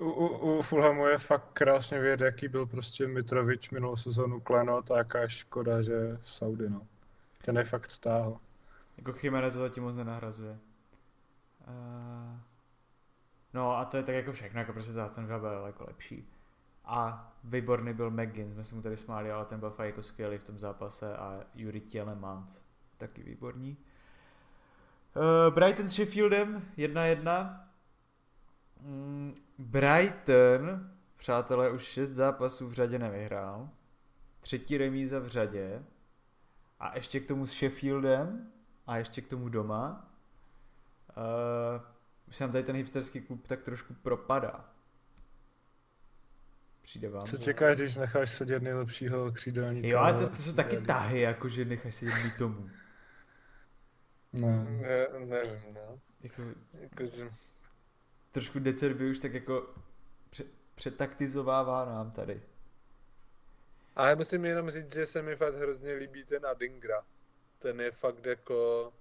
U, u, u Fulhamu je fakt krásně vědět, jaký byl prostě Mitrovič minulou sezonu Klenot a jaká škoda, že v Saudi, no. Ten je fakt stáhl. Jako Chimenez to zatím moc nenahrazuje. Uh, no a to je tak jako všechno, jako prostě Aston Villa byl jako lepší. A výborný byl McGinn, jsme se mu tady smáli, ale ten byl fakt jako skvělý v tom zápase a Juri Tielemans, taky výborný. Uh, Brighton s Sheffieldem 1-1. Mm, Brighton, přátelé, už 6 zápasů v řadě nevyhrál. Třetí remíza v řadě. A ještě k tomu s Sheffieldem a ještě k tomu doma. Uh, už se nám tady ten hipsterský klub tak trošku propadá. Přijde vám. Co čekáš, když necháš sedět nejlepšího křídelníka? Jo, ale to, to jsou taky tahy, jakože necháš sedět mít tomu. No. Ne, nevím, no. Jako, jako že... Trošku Decerby už tak jako pře- přetaktizovává nám tady. A já musím jenom říct, že se mi fakt hrozně líbí ten Adingra. Ten je fakt jako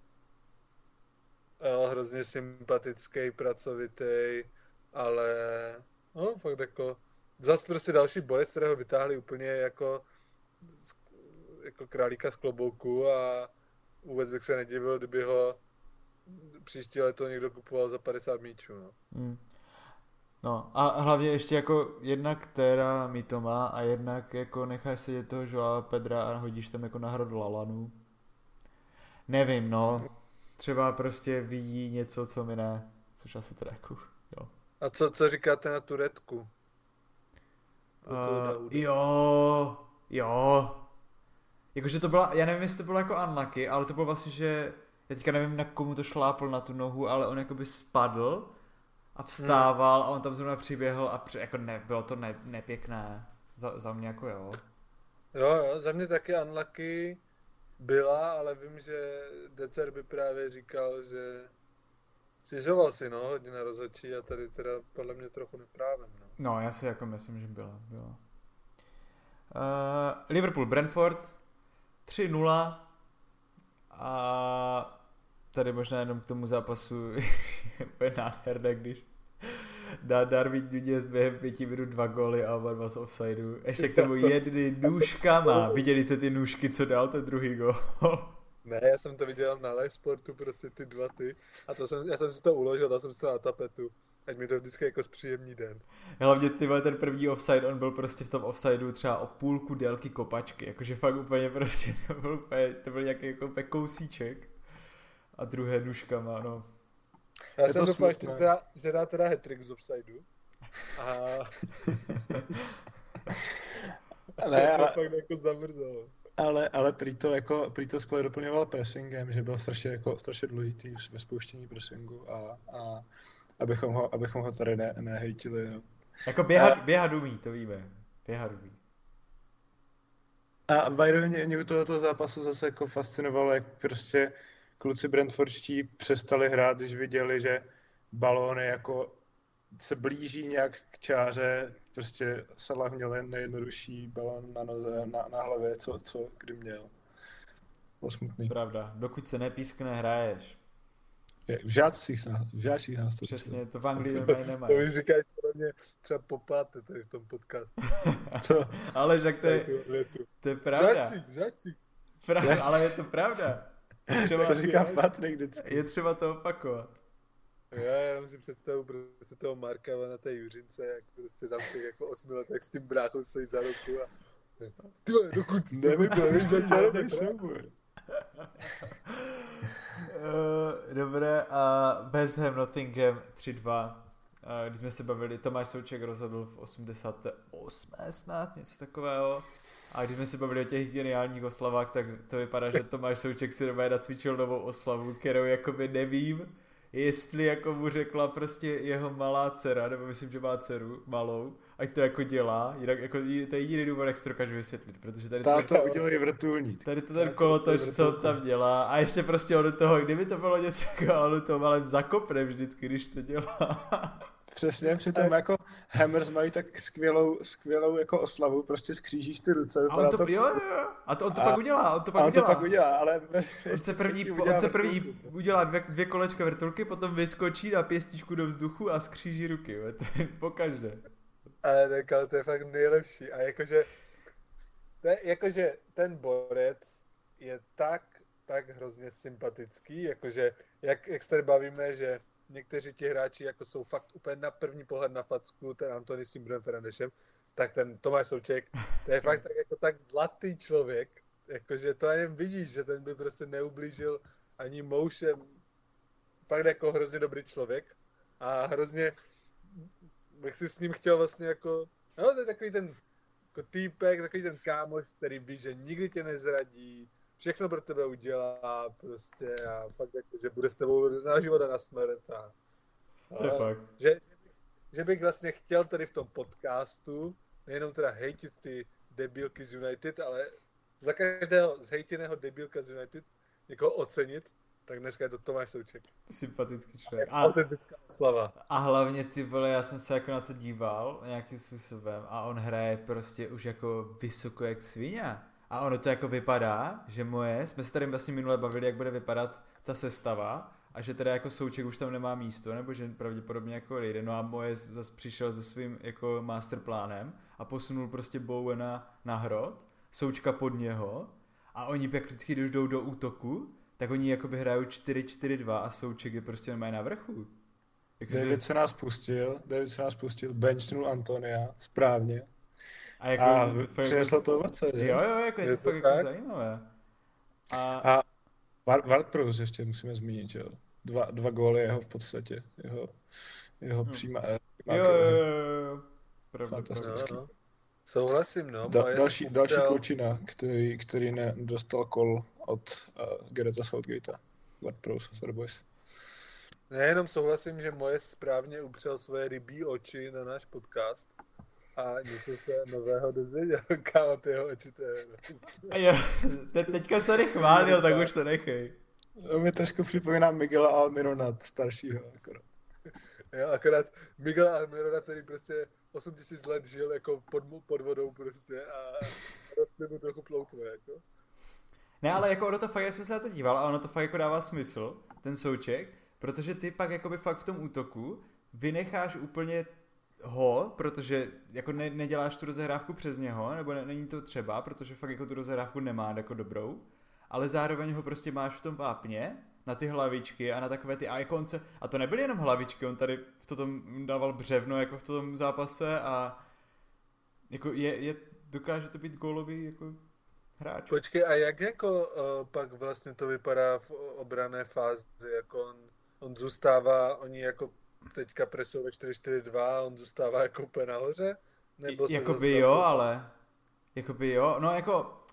jo, hrozně sympatický, pracovitý, ale no, fakt jako zase prostě další borec, kterého vytáhli úplně jako, jako králíka z klobouku a vůbec bych se nedivil, kdyby ho příští leto někdo kupoval za 50 míčů. No. Hmm. No a hlavně ještě jako jednak která mi to má a jednak jako necháš se toho Joao Pedra a hodíš tam jako nahrad Lalanu. Nevím, no. Třeba prostě vidí něco, co mi ne. Což asi teda jako, jo. A co, co říkáte na Turetku? Uh, jo, jo. Jakože to byla, já nevím, jestli to bylo jako unlucky, ale to bylo vlastně, že já teďka nevím, na komu to šlápl na tu nohu, ale on jakoby spadl a vstával hmm. a on tam zrovna přiběhl a při, jako ne, bylo to ne, nepěkné. Za, za mě jako jo. Jo, jo, za mě taky unlucky byla, ale vím, že Decer by právě říkal, že stěžoval si, no, hodně na rozhodčí a tady teda podle mě trochu neprávem, no. No, já si jako myslím, že byla. byla. Uh, Liverpool, Brentford 3-0 a tady možná jenom k tomu zápasu je nádherné, když dá Darwin Nunez během pěti minut dva góly a oba dva z offsideu. Ještě k tomu jedny nůžkama. Viděli jste ty nůžky, co dal ten druhý gól? Ne, já jsem to viděl na live sportu, prostě ty dva ty. A to jsem, já jsem si to uložil, dal jsem si to na tapetu. Ať mi to vždycky jako zpříjemný den. Hlavně ty ten první offside, on byl prostě v tom offsideu třeba o půlku délky kopačky, jakože fakt úplně prostě, to byl úplně, to byl nějaký jako kousíček. A druhé duškama, no. Já je jsem doufal, že, teda, že dá teda hat z offsideu. A... ne, ale... fakt jako zamrzelo. Ale, ale prý to, jako, prý to skvěle doplňoval pressingem, že byl strašně, jako, strašně důležitý ve spouštění pressingu a, a abychom ho, abychom ho tady ne, nehejtili. No. Jako běhat, a, běhat umí, to víme. Běhat umí. A by mě, mě u tohoto zápasu zase jako fascinovalo, jak prostě kluci Brentfordští přestali hrát, když viděli, že balóny jako se blíží nějak k čáře, prostě Salah měl nejjednodušší balón na noze, na, na hlavě, co, co kdy měl. Bylo smutný. Pravda, dokud se nepískne, hraješ. V žácích, v žácích nás to Přesně, to v Anglii nemají. nemají. To už říkají mě třeba popáte tady v tom podcastu. Co? ale že to je, to je pravda. Žácích, žácích. Pravda, ale je to pravda. Třeba, Co říká Patrik vždycky. Je třeba to opakovat. Já, já si představu prostě toho Marka na té Juřince, jak prostě tam těch jako osmi letech s tím bráchou stojí za ruku a ty vole, dokud nevybudeš začal, tak Uh, dobré, a West Ham Nottingham 3-2. Uh, když jsme se bavili, Tomáš Souček rozhodl v 88. snad, něco takového. A když jsme se bavili o těch geniálních oslavách, tak to vypadá, že Tomáš Souček si doma nacvičil novou oslavu, kterou jakoby nevím, jestli jako mu řekla prostě jeho malá dcera, nebo myslím, že má dceru malou, ať to jako dělá, jinak jako to je jediný důvod, jak si to dokážu vysvětlit, protože tady Táta to, udělej vrtulník. Tady to ten kolotoč, co on tam dělá a ještě prostě od toho, kdyby to bylo něco jako on to malem zakopne vždycky, když to dělá. Přesně, přitom jako Hammers mají tak skvělou, skvělou jako oslavu, prostě skřížíš ty ruce. A on to, to, jo, jo, a to on to a, pak udělá, on to pak on udělá. to pak udělá, ale on se první, on se první vrtulku. udělá dvě, dvě kolečka vrtulky, potom vyskočí na pěstičku do vzduchu a skříží ruky, jo, to je po každé. Ale nekal, to je fakt nejlepší a jakože, ne, jakože ten borec je tak, tak hrozně sympatický, jakože, jak, jak se tady bavíme, že někteří ti hráči jako jsou fakt úplně na první pohled na facku, ten Antony s tím Brunem Fernandešem, tak ten Tomáš Souček, to je fakt tak, jako tak zlatý člověk, jakože to jen vidíš, že ten by prostě neublížil ani moušem, fakt jako hrozně dobrý člověk a hrozně bych si s ním chtěl vlastně jako, no to je takový ten jako týpek, takový ten kámoš, který ví, že nikdy tě nezradí, všechno pro tebe udělá prostě a fakt jako, že bude s tebou na život a na smrt a, a je fakt. Že, že, bych, že bych vlastně chtěl tady v tom podcastu nejenom teda hejtit ty debilky z United, ale za každého zhejtěného debilka z United někoho ocenit, tak dneska je to Tomáš Souček. Sympatický člověk. A, autentická slava. A hlavně ty vole, já jsem se jako na to díval nějakým způsobem a on hraje prostě už jako vysoko jak svině. A ono to jako vypadá, že moje, jsme se tady vlastně minule bavili, jak bude vypadat ta sestava a že teda jako Souček už tam nemá místo, nebo že pravděpodobně jako jde. No a moje zase přišel se svým jako masterplánem a posunul prostě Bowena na hrot, Součka pod něho a oni vždycky, když jdou do útoku, tak oni jakoby hrajou 4-4-2 a Souček je prostě normálně na vrchu. David se nás pustil, David se nás pustil, benchnul Antonia, správně. A, jako, a přinesl jako, to ovoce, Jo, jo, jako je, je to, to fakt jako zajímavé. A, a Ward Prowse ještě musíme zmínit, jo. Dva, dva góly jeho v podstatě, jeho, jeho hmm. přímá, přímá jo, jo, jo, jo. Pravda, Fantastický. Souhlasím, no. Da, další, další klučina, který, který nedostal kol od uh, Gereta Southgatea. Ward Prowse, Sorry Boys. Nejenom souhlasím, že moje správně upřel svoje rybí oči na náš podcast a něco se nového dozvěděl, kámo, ty jeho oči, to je... jo, te, teďka se tady chválil, tak už se nechej. To mi trošku připomíná Miguela Almirona staršího, akorát. Jo, akorát Miguel Almirona, který prostě 8000 let žil jako pod, pod vodou prostě a rostly mu trochu ploutve, jako. Ne, ale jako ono to fakt, já jsem se na to díval a ono to fakt jako dává smysl, ten souček, protože ty pak jakoby fakt v tom útoku vynecháš úplně ho, protože jako ne, neděláš tu rozehrávku přes něho, nebo ne, není to třeba, protože fakt jako tu rozehrávku nemá jako dobrou, ale zároveň ho prostě máš v tom vápně, na ty hlavičky a na takové ty se, a to nebyly jenom hlavičky, on tady v tom dával břevno jako v tom zápase a jako je, je dokáže to být gólový jako hráč. Počkej, a jak jako uh, pak vlastně to vypadá v obrané fázi, jako on, on zůstává, oni jako teďka presou ve 4-4-2 on zůstává jako úplně nahoře? Nebo se Jakoby jo, ale Jakoby jo, no jako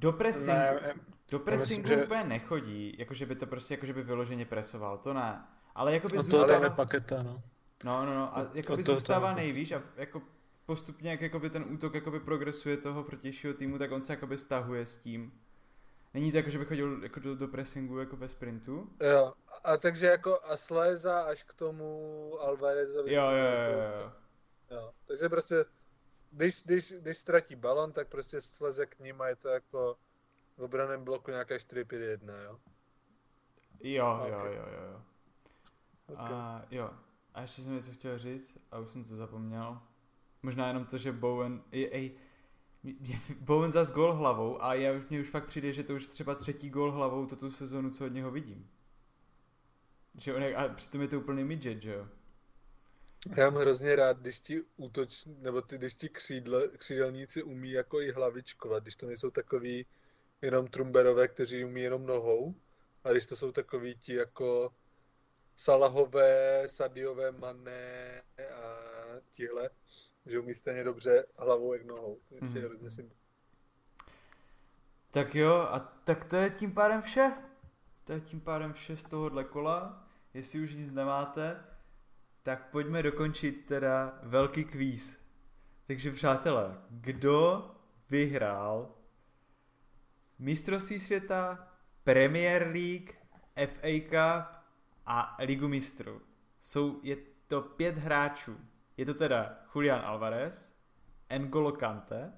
do pressingu, ne, do pressingu myslím, úplně že... nechodí, jakože by to prostě jakože by vyloženě presoval, to ne. Ale jakoby no zůstává... to je paketa, no. No, no, no, a jakoby to, zůstává to, nejvíc a jako postupně, jak jakoby ten útok jakoby progresuje toho protějšího týmu, tak on se jakoby stahuje s tím. Není to jako, že by chodil jako do, do pressingu jako ve sprintu? Jo, a takže jako a sléza až k tomu Alvarezovi. Jo, jo, jo, jo. jo. Takže prostě, když, když, když ztratí balon, tak prostě sleze k ním a je to jako v obraném bloku nějaké 4-5-1, jo? Jo, okay. jo, jo, jo, jo. Okay. A jo, a ještě jsem něco chtěl říct a už jsem to zapomněl. Možná jenom to, že Bowen, ej, ej Bowen zas gol hlavou a já už, mě už fakt přijde, že to už třeba třetí gol hlavou to tu sezonu, co od něho vidím. Že on a přitom je to úplný midget, že jo? Já mám hrozně rád, když ti útoč, nebo ty, když ti křídle, křídelníci umí jako i hlavičkovat, když to nejsou takový jenom trumberové, kteří umí jenom nohou, a když to jsou takový ti jako Salahové, Sadiové, Mané a tihle, že umí stejně dobře hlavou jak nohou. Hrozně sympatické. Tak jo, a tak to je tím pádem vše. To je tím pádem vše z tohohle kola. Jestli už nic nemáte, tak pojďme dokončit teda velký kvíz. Takže přátelé, kdo vyhrál mistrovství světa, Premier League, FA Cup a Ligu mistrů? Jsou, je to pět hráčů. Je to teda Julian Alvarez, N'Golo Kante,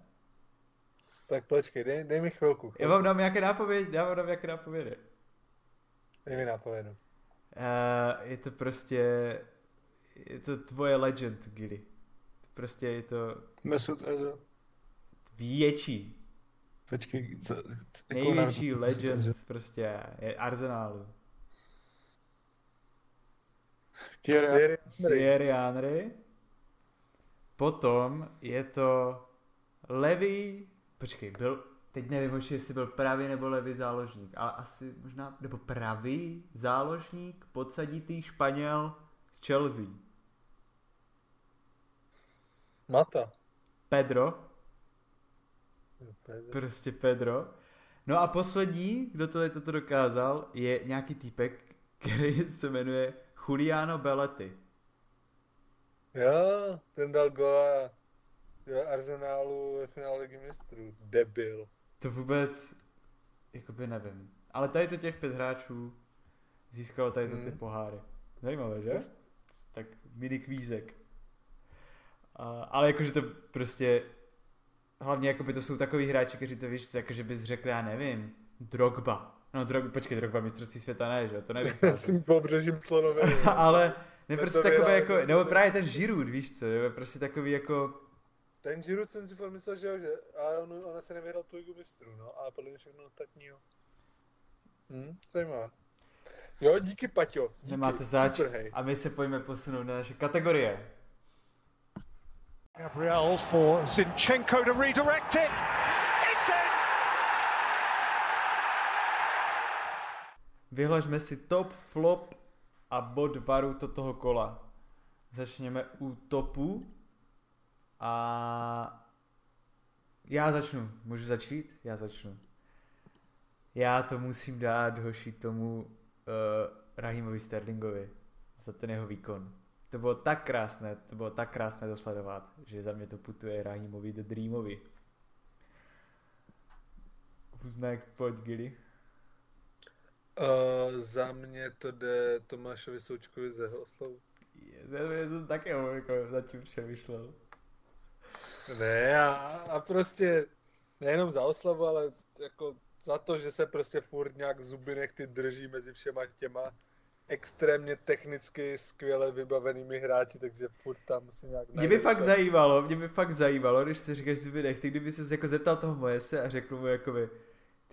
Tak počkej, dej, dej mi chvilku. já vám dám nějaké nápovědy, já vám dám nějaké nápovědy. Dej mi nápovědu. Uh, je to prostě, je to tvoje legend, Gilly. Prostě je to Mesut Özil. větší, Počkej, co, největší Özil? legend prostě je Arsenálu. Thierry Thierry Henry. Thierry Henry. Potom je to levý, počkej, byl, teď nevím, jestli byl pravý nebo levý záložník, ale asi možná, nebo pravý záložník, podsaditý Španěl z Chelsea. Mata. Pedro, Prostě Pedro. No a poslední, kdo to je toto dokázal, je nějaký týpek, který se jmenuje Juliano Belletti. Jo, ten dal gola jo, Arsenálu ve finále ligy mistrů. Debil. To vůbec, jakoby nevím. Ale tady to těch pět hráčů získalo tady to ty Hmm. poháry. Zajímavé, že? Tak mini kvízek. A, ale jakože to prostě, hlavně jakoby to jsou takový hráči, kteří to víš, jakože bys řekl, já nevím, Drogba. No Drogba, počkej, Drogba mistrovství světa ne, že jo, to nevím. S tím pobřežím slonoviny. ale ne prostě to takové jako, nebo právě ten Giroud, víš co, jo, prostě takový jako, Ten Giroud jsem si fakt myslel, že jo, že ale on, on se nevyhrál tu ligu mistrů, no, ale podle mě všechno ostatní, jo. Hm, zajímavé. Jo, díky Paťo. Díky, nemáte zač. Super, hej. A my se pojďme posunout na naše kategorie. Gabriel for Zinchenko to redirect it. It's in. Vyhlažme si top, flop a bod varu to toho kola. Začněme u topu a já začnu. Můžu začít? Já začnu. Já to musím dát hoši tomu uh, Rahimovi Sterlingovi za ten jeho výkon. To bylo tak krásné, to bylo tak krásné to sledovat, že za mě to putuje Rahimovi the Dreamovi. Who's next? Pojď, Gilly. Uh, za mě to jde Tomášovi Součkovi ze jeho oslavu. Já jsem taky jako zatím přemýšlel. Ne, a, a prostě nejenom za oslavu, ale jako za to, že se prostě furt nějak zuby nechty drží mezi všema těma extrémně technicky skvěle vybavenými hráči, takže furt tam si nějak Mě by fakt zajímalo, mě by fakt zajímalo, když si říkáš zuby nechty, kdyby se jako zeptal toho Moese a řekl mu jakoby,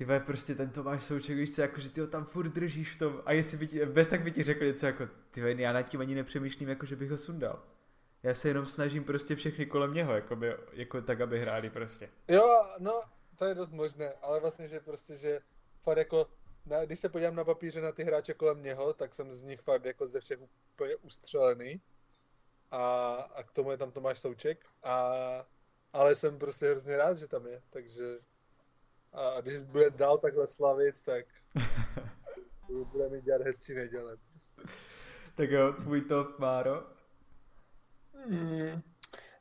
ty vole, prostě ten Tomáš Souček, víš co, jako, že ty ho tam furt držíš v tom, a jestli by ti, bez tak by ti řekl něco jako, ty vole, já nad tím ani nepřemýšlím, jako, že bych ho sundal. Já se jenom snažím prostě všechny kolem něho, jakoby, jako tak, aby hráli prostě. Jo, no, to je dost možné, ale vlastně, že prostě, že fakt jako, na, když se podívám na papíře na ty hráče kolem něho, tak jsem z nich fakt jako ze všech úplně ustřelený. A, a k tomu je tam Tomáš Souček. A, ale jsem prostě hrozně rád, že tam je, takže a když bude dál takhle slavit, tak bude mi dělat hezčí neděle. Tak jo, tvůj top, Máro. Hmm.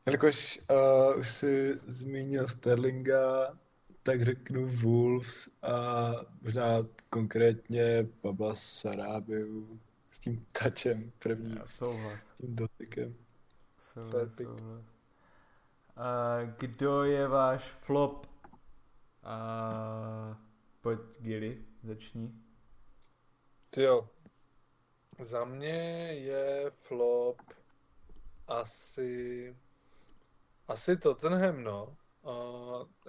Jelikož uh, už si zmínil Sterlinga, tak řeknu Wolves a možná konkrétně Pabla Sarábiu s tím tačem první, Já souhlas. s tím dotykem. souhlas, souhlas. A kdo je váš flop? A pojď, Gilly, začni. Ty jo, za mě je flop asi asi Tottenham, no. A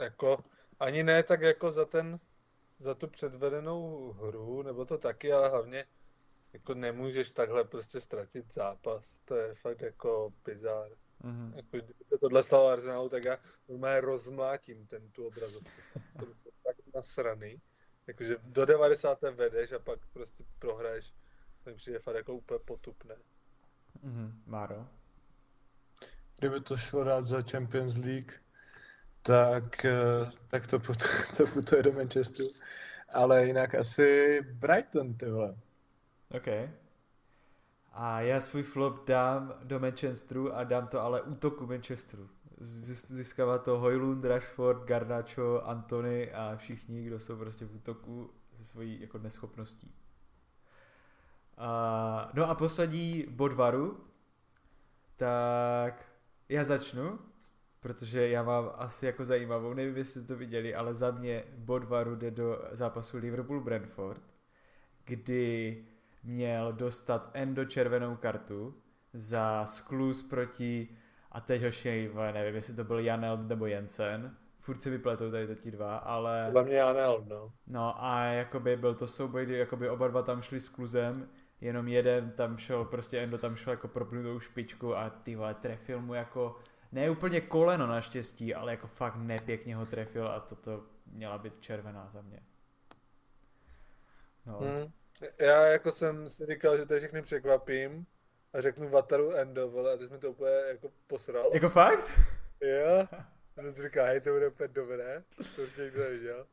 jako ani ne tak jako za ten za tu předvedenou hru, nebo to taky, ale hlavně jako nemůžeš takhle prostě ztratit zápas. To je fakt jako bizár. Mhm. Jako, kdyby se tohle stalo Arsenalu, tak já normálně rozmlátím ten tu obrazovku. To by bylo tak nasraný. Jakože do 90. vedeš a pak prostě prohraješ. To mi přijde fakt jako úplně potupné. Mhm. Máro? Kdyby to šlo dát za Champions League, tak, eh, tak to, put, to putuje do Manchesteru. Ale jinak asi Brighton, ty vole. OK. A já svůj flop dám do Manchesteru a dám to ale útoku Manchesteru. Získává to Hojlund, Rashford, Garnacho, Antony a všichni, kdo jsou prostě v útoku se svojí jako neschopností. A, no a poslední bod varu, tak já začnu, protože já mám asi jako zajímavou, nevím, jestli jste to viděli, ale za mě bod varu jde do zápasu Liverpool-Brentford, kdy měl dostat Endo červenou kartu za sklus proti, a teď hoši, nevím, jestli to byl Janel nebo Jensen, furt si vypletou tady to ti dva, ale... Podle mě Janel, no. No a jakoby byl to souboj, kdy jakoby oba dva tam šli s kluzem, jenom jeden tam šel, prostě Endo tam šel jako propnutou špičku a ty vole trefil mu jako, ne úplně koleno naštěstí, ale jako fakt nepěkně ho trefil a toto měla být červená za mě. No. Hmm. Já jako jsem si říkal, že to všechny překvapím a řeknu Vataru Endo, vole, a ty jsi mi to úplně jako posral. Jako fakt? Jo. A jsem si říkal, hej, to bude úplně dobré, to už někdo neviděl.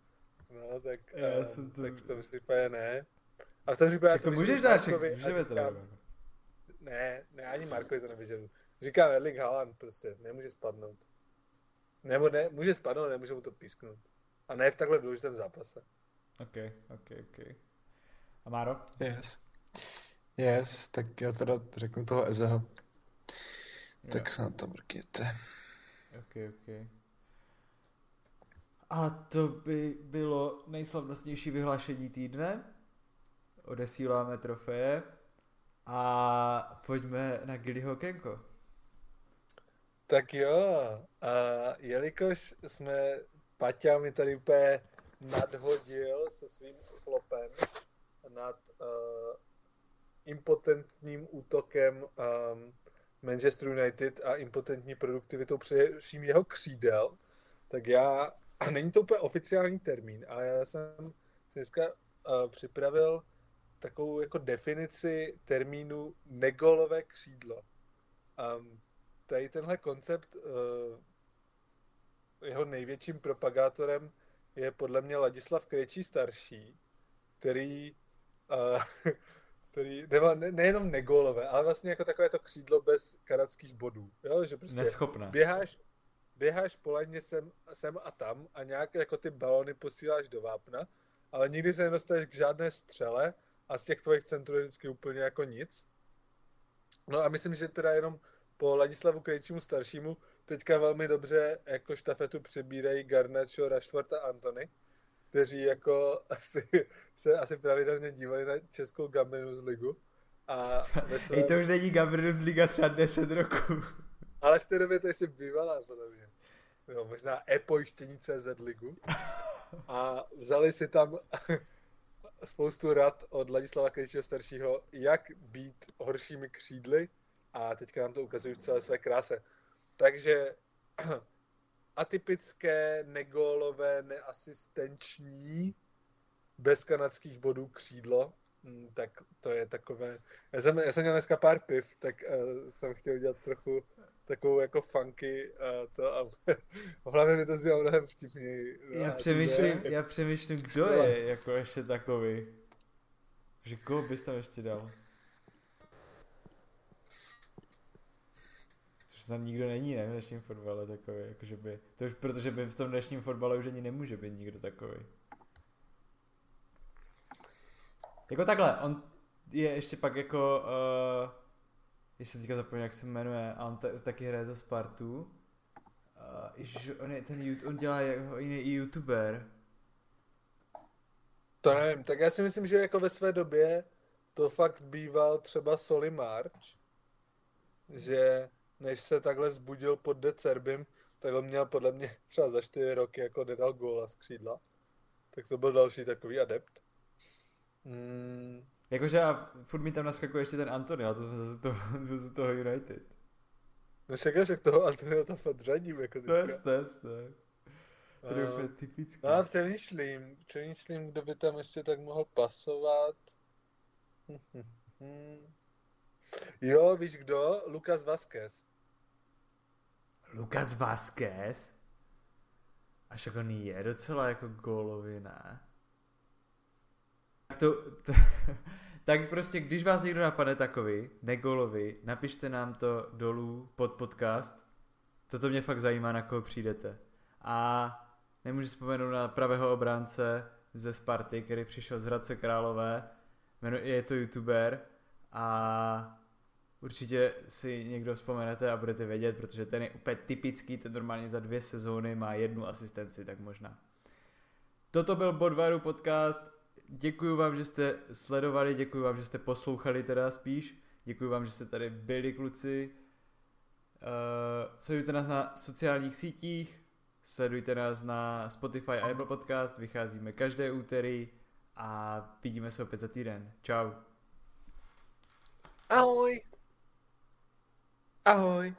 No, tak, Já jsem to- tak v tom případě ne. A v tom případě Tak to můžeš dát, Markovi můžeme to. Ne, ne, ani Markovi to nevyžadu. Říkám Erling Haaland prostě, nemůže spadnout. Nebo ne, může spadnout, nemůže mu to písknout. A ne v takhle důležitém zápase. Ok, ok, ok. A Máro? Yes. Yes, tak já teda řeknu toho Ezeho. Tak Jo. se na to mrkněte. Ok, ok. A to by bylo nejslavnostnější vyhlášení týdne. Odesíláme trofeje. A pojďme na Gillyho Kenko. Tak jo, a jelikož jsme Paťa mi tady úplně nadhodil se svým flopem nad uh, impotentním útokem um, Manchester United a impotentní produktivitou především jeho křídel, tak já, a není to úplně oficiální termín, ale já jsem si dneska uh, připravil takovou jako definici termínu negolové křídlo. Um, tady tenhle koncept, uh, jeho největším propagátorem je podle mě Ladislav Krejčí starší, který, uh, který nebo ne, nejenom nególové, ale vlastně jako takové to křídlo bez kanadských bodů. Jo? Že prostě Neschopné. běháš, běháš po lajně sem, sem a tam a nějak jako ty balony posíláš do vápna, ale nikdy se nedostaneš k žádné střele a z těch tvojich centrů je vždycky úplně jako nic. No a myslím, že teda jenom po Ladislavu Krejčímu staršímu teďka velmi dobře jako štafetu přebírají Garnacho, Rashford a Antony, kteří jako asi, se asi pravidelně dívali na českou Gambrinus ligu. A ve svém, Ej, to už není Gabriel's Liga třeba 10 roků. ale v té době to ještě bývala, podle mě. Jo, možná e-pojištění CZ ligu. A vzali si tam spoustu rad od Ladislava Krejčího staršího, jak být horšími křídly a teďka nám to ukazují v celé své kráse. Takže atypické, nególové, neasistenční, bez kanadských bodů křídlo, mm, tak to je takové... Já jsem, já jsem měl dneska pár piv, tak uh, jsem chtěl udělat trochu takovou jako funky uh, to a hlavně mi to znělo mnohem vtipněji. No, Já přemýšlím, já přemýšlím, kdo Skvělé. je jako ještě takový. Že koho bys tam ještě dal? Snad nikdo není, ne, v dnešním fotbale takový, jakože by, to už protože by v tom dnešním fotbale už ani nemůže být nikdo takový. Jako takhle, on je ještě pak jako, uh, ještě teďka zapomněl, jak se jmenuje, a on ta, taky hraje za Spartu. Uh, ježiš, on, je ten, on dělá jako jiný youtuber. To nevím, tak já si myslím, že jako ve své době to fakt býval třeba Soli March, že než se takhle zbudil pod De Cerbim, tak on měl podle mě třeba za čtyři roky jako nedal góla z křídla. Tak to byl další takový adept. Mm, Jakože a furt mi tam naskakuje ještě ten Antony, ale to jsme zase toho, zase toho United. No však, že toho Antonio tam fakt řadím, jako To je teďka. to je to je. To je A- úplně typický. No a přemýšlím, přemýšlím, kdo by tam ještě tak mohl pasovat. Jo, víš kdo? Lukas Vázquez. Lukas Vázquez? Až jako on je docela jako gólový, ne? Tak to, to, tak prostě, když vás někdo napadne takový, nególový, napište nám to dolů pod podcast. Toto mě fakt zajímá, na koho přijdete. A nemůžu vzpomenout na pravého obránce ze Sparty, který přišel z Hradce Králové. Je to youtuber a určitě si někdo vzpomenete a budete vědět, protože ten je úplně typický, ten normálně za dvě sezóny má jednu asistenci, tak možná. Toto byl Bodvaru podcast. Děkuji vám, že jste sledovali, děkuji vám, že jste poslouchali teda spíš. Děkuji vám, že jste tady byli kluci. Uh, sledujte nás na sociálních sítích, sledujte nás na Spotify a Apple Podcast, vycházíme každé úterý a vidíme se opět za týden. Čau. Ahoj! Ahoj.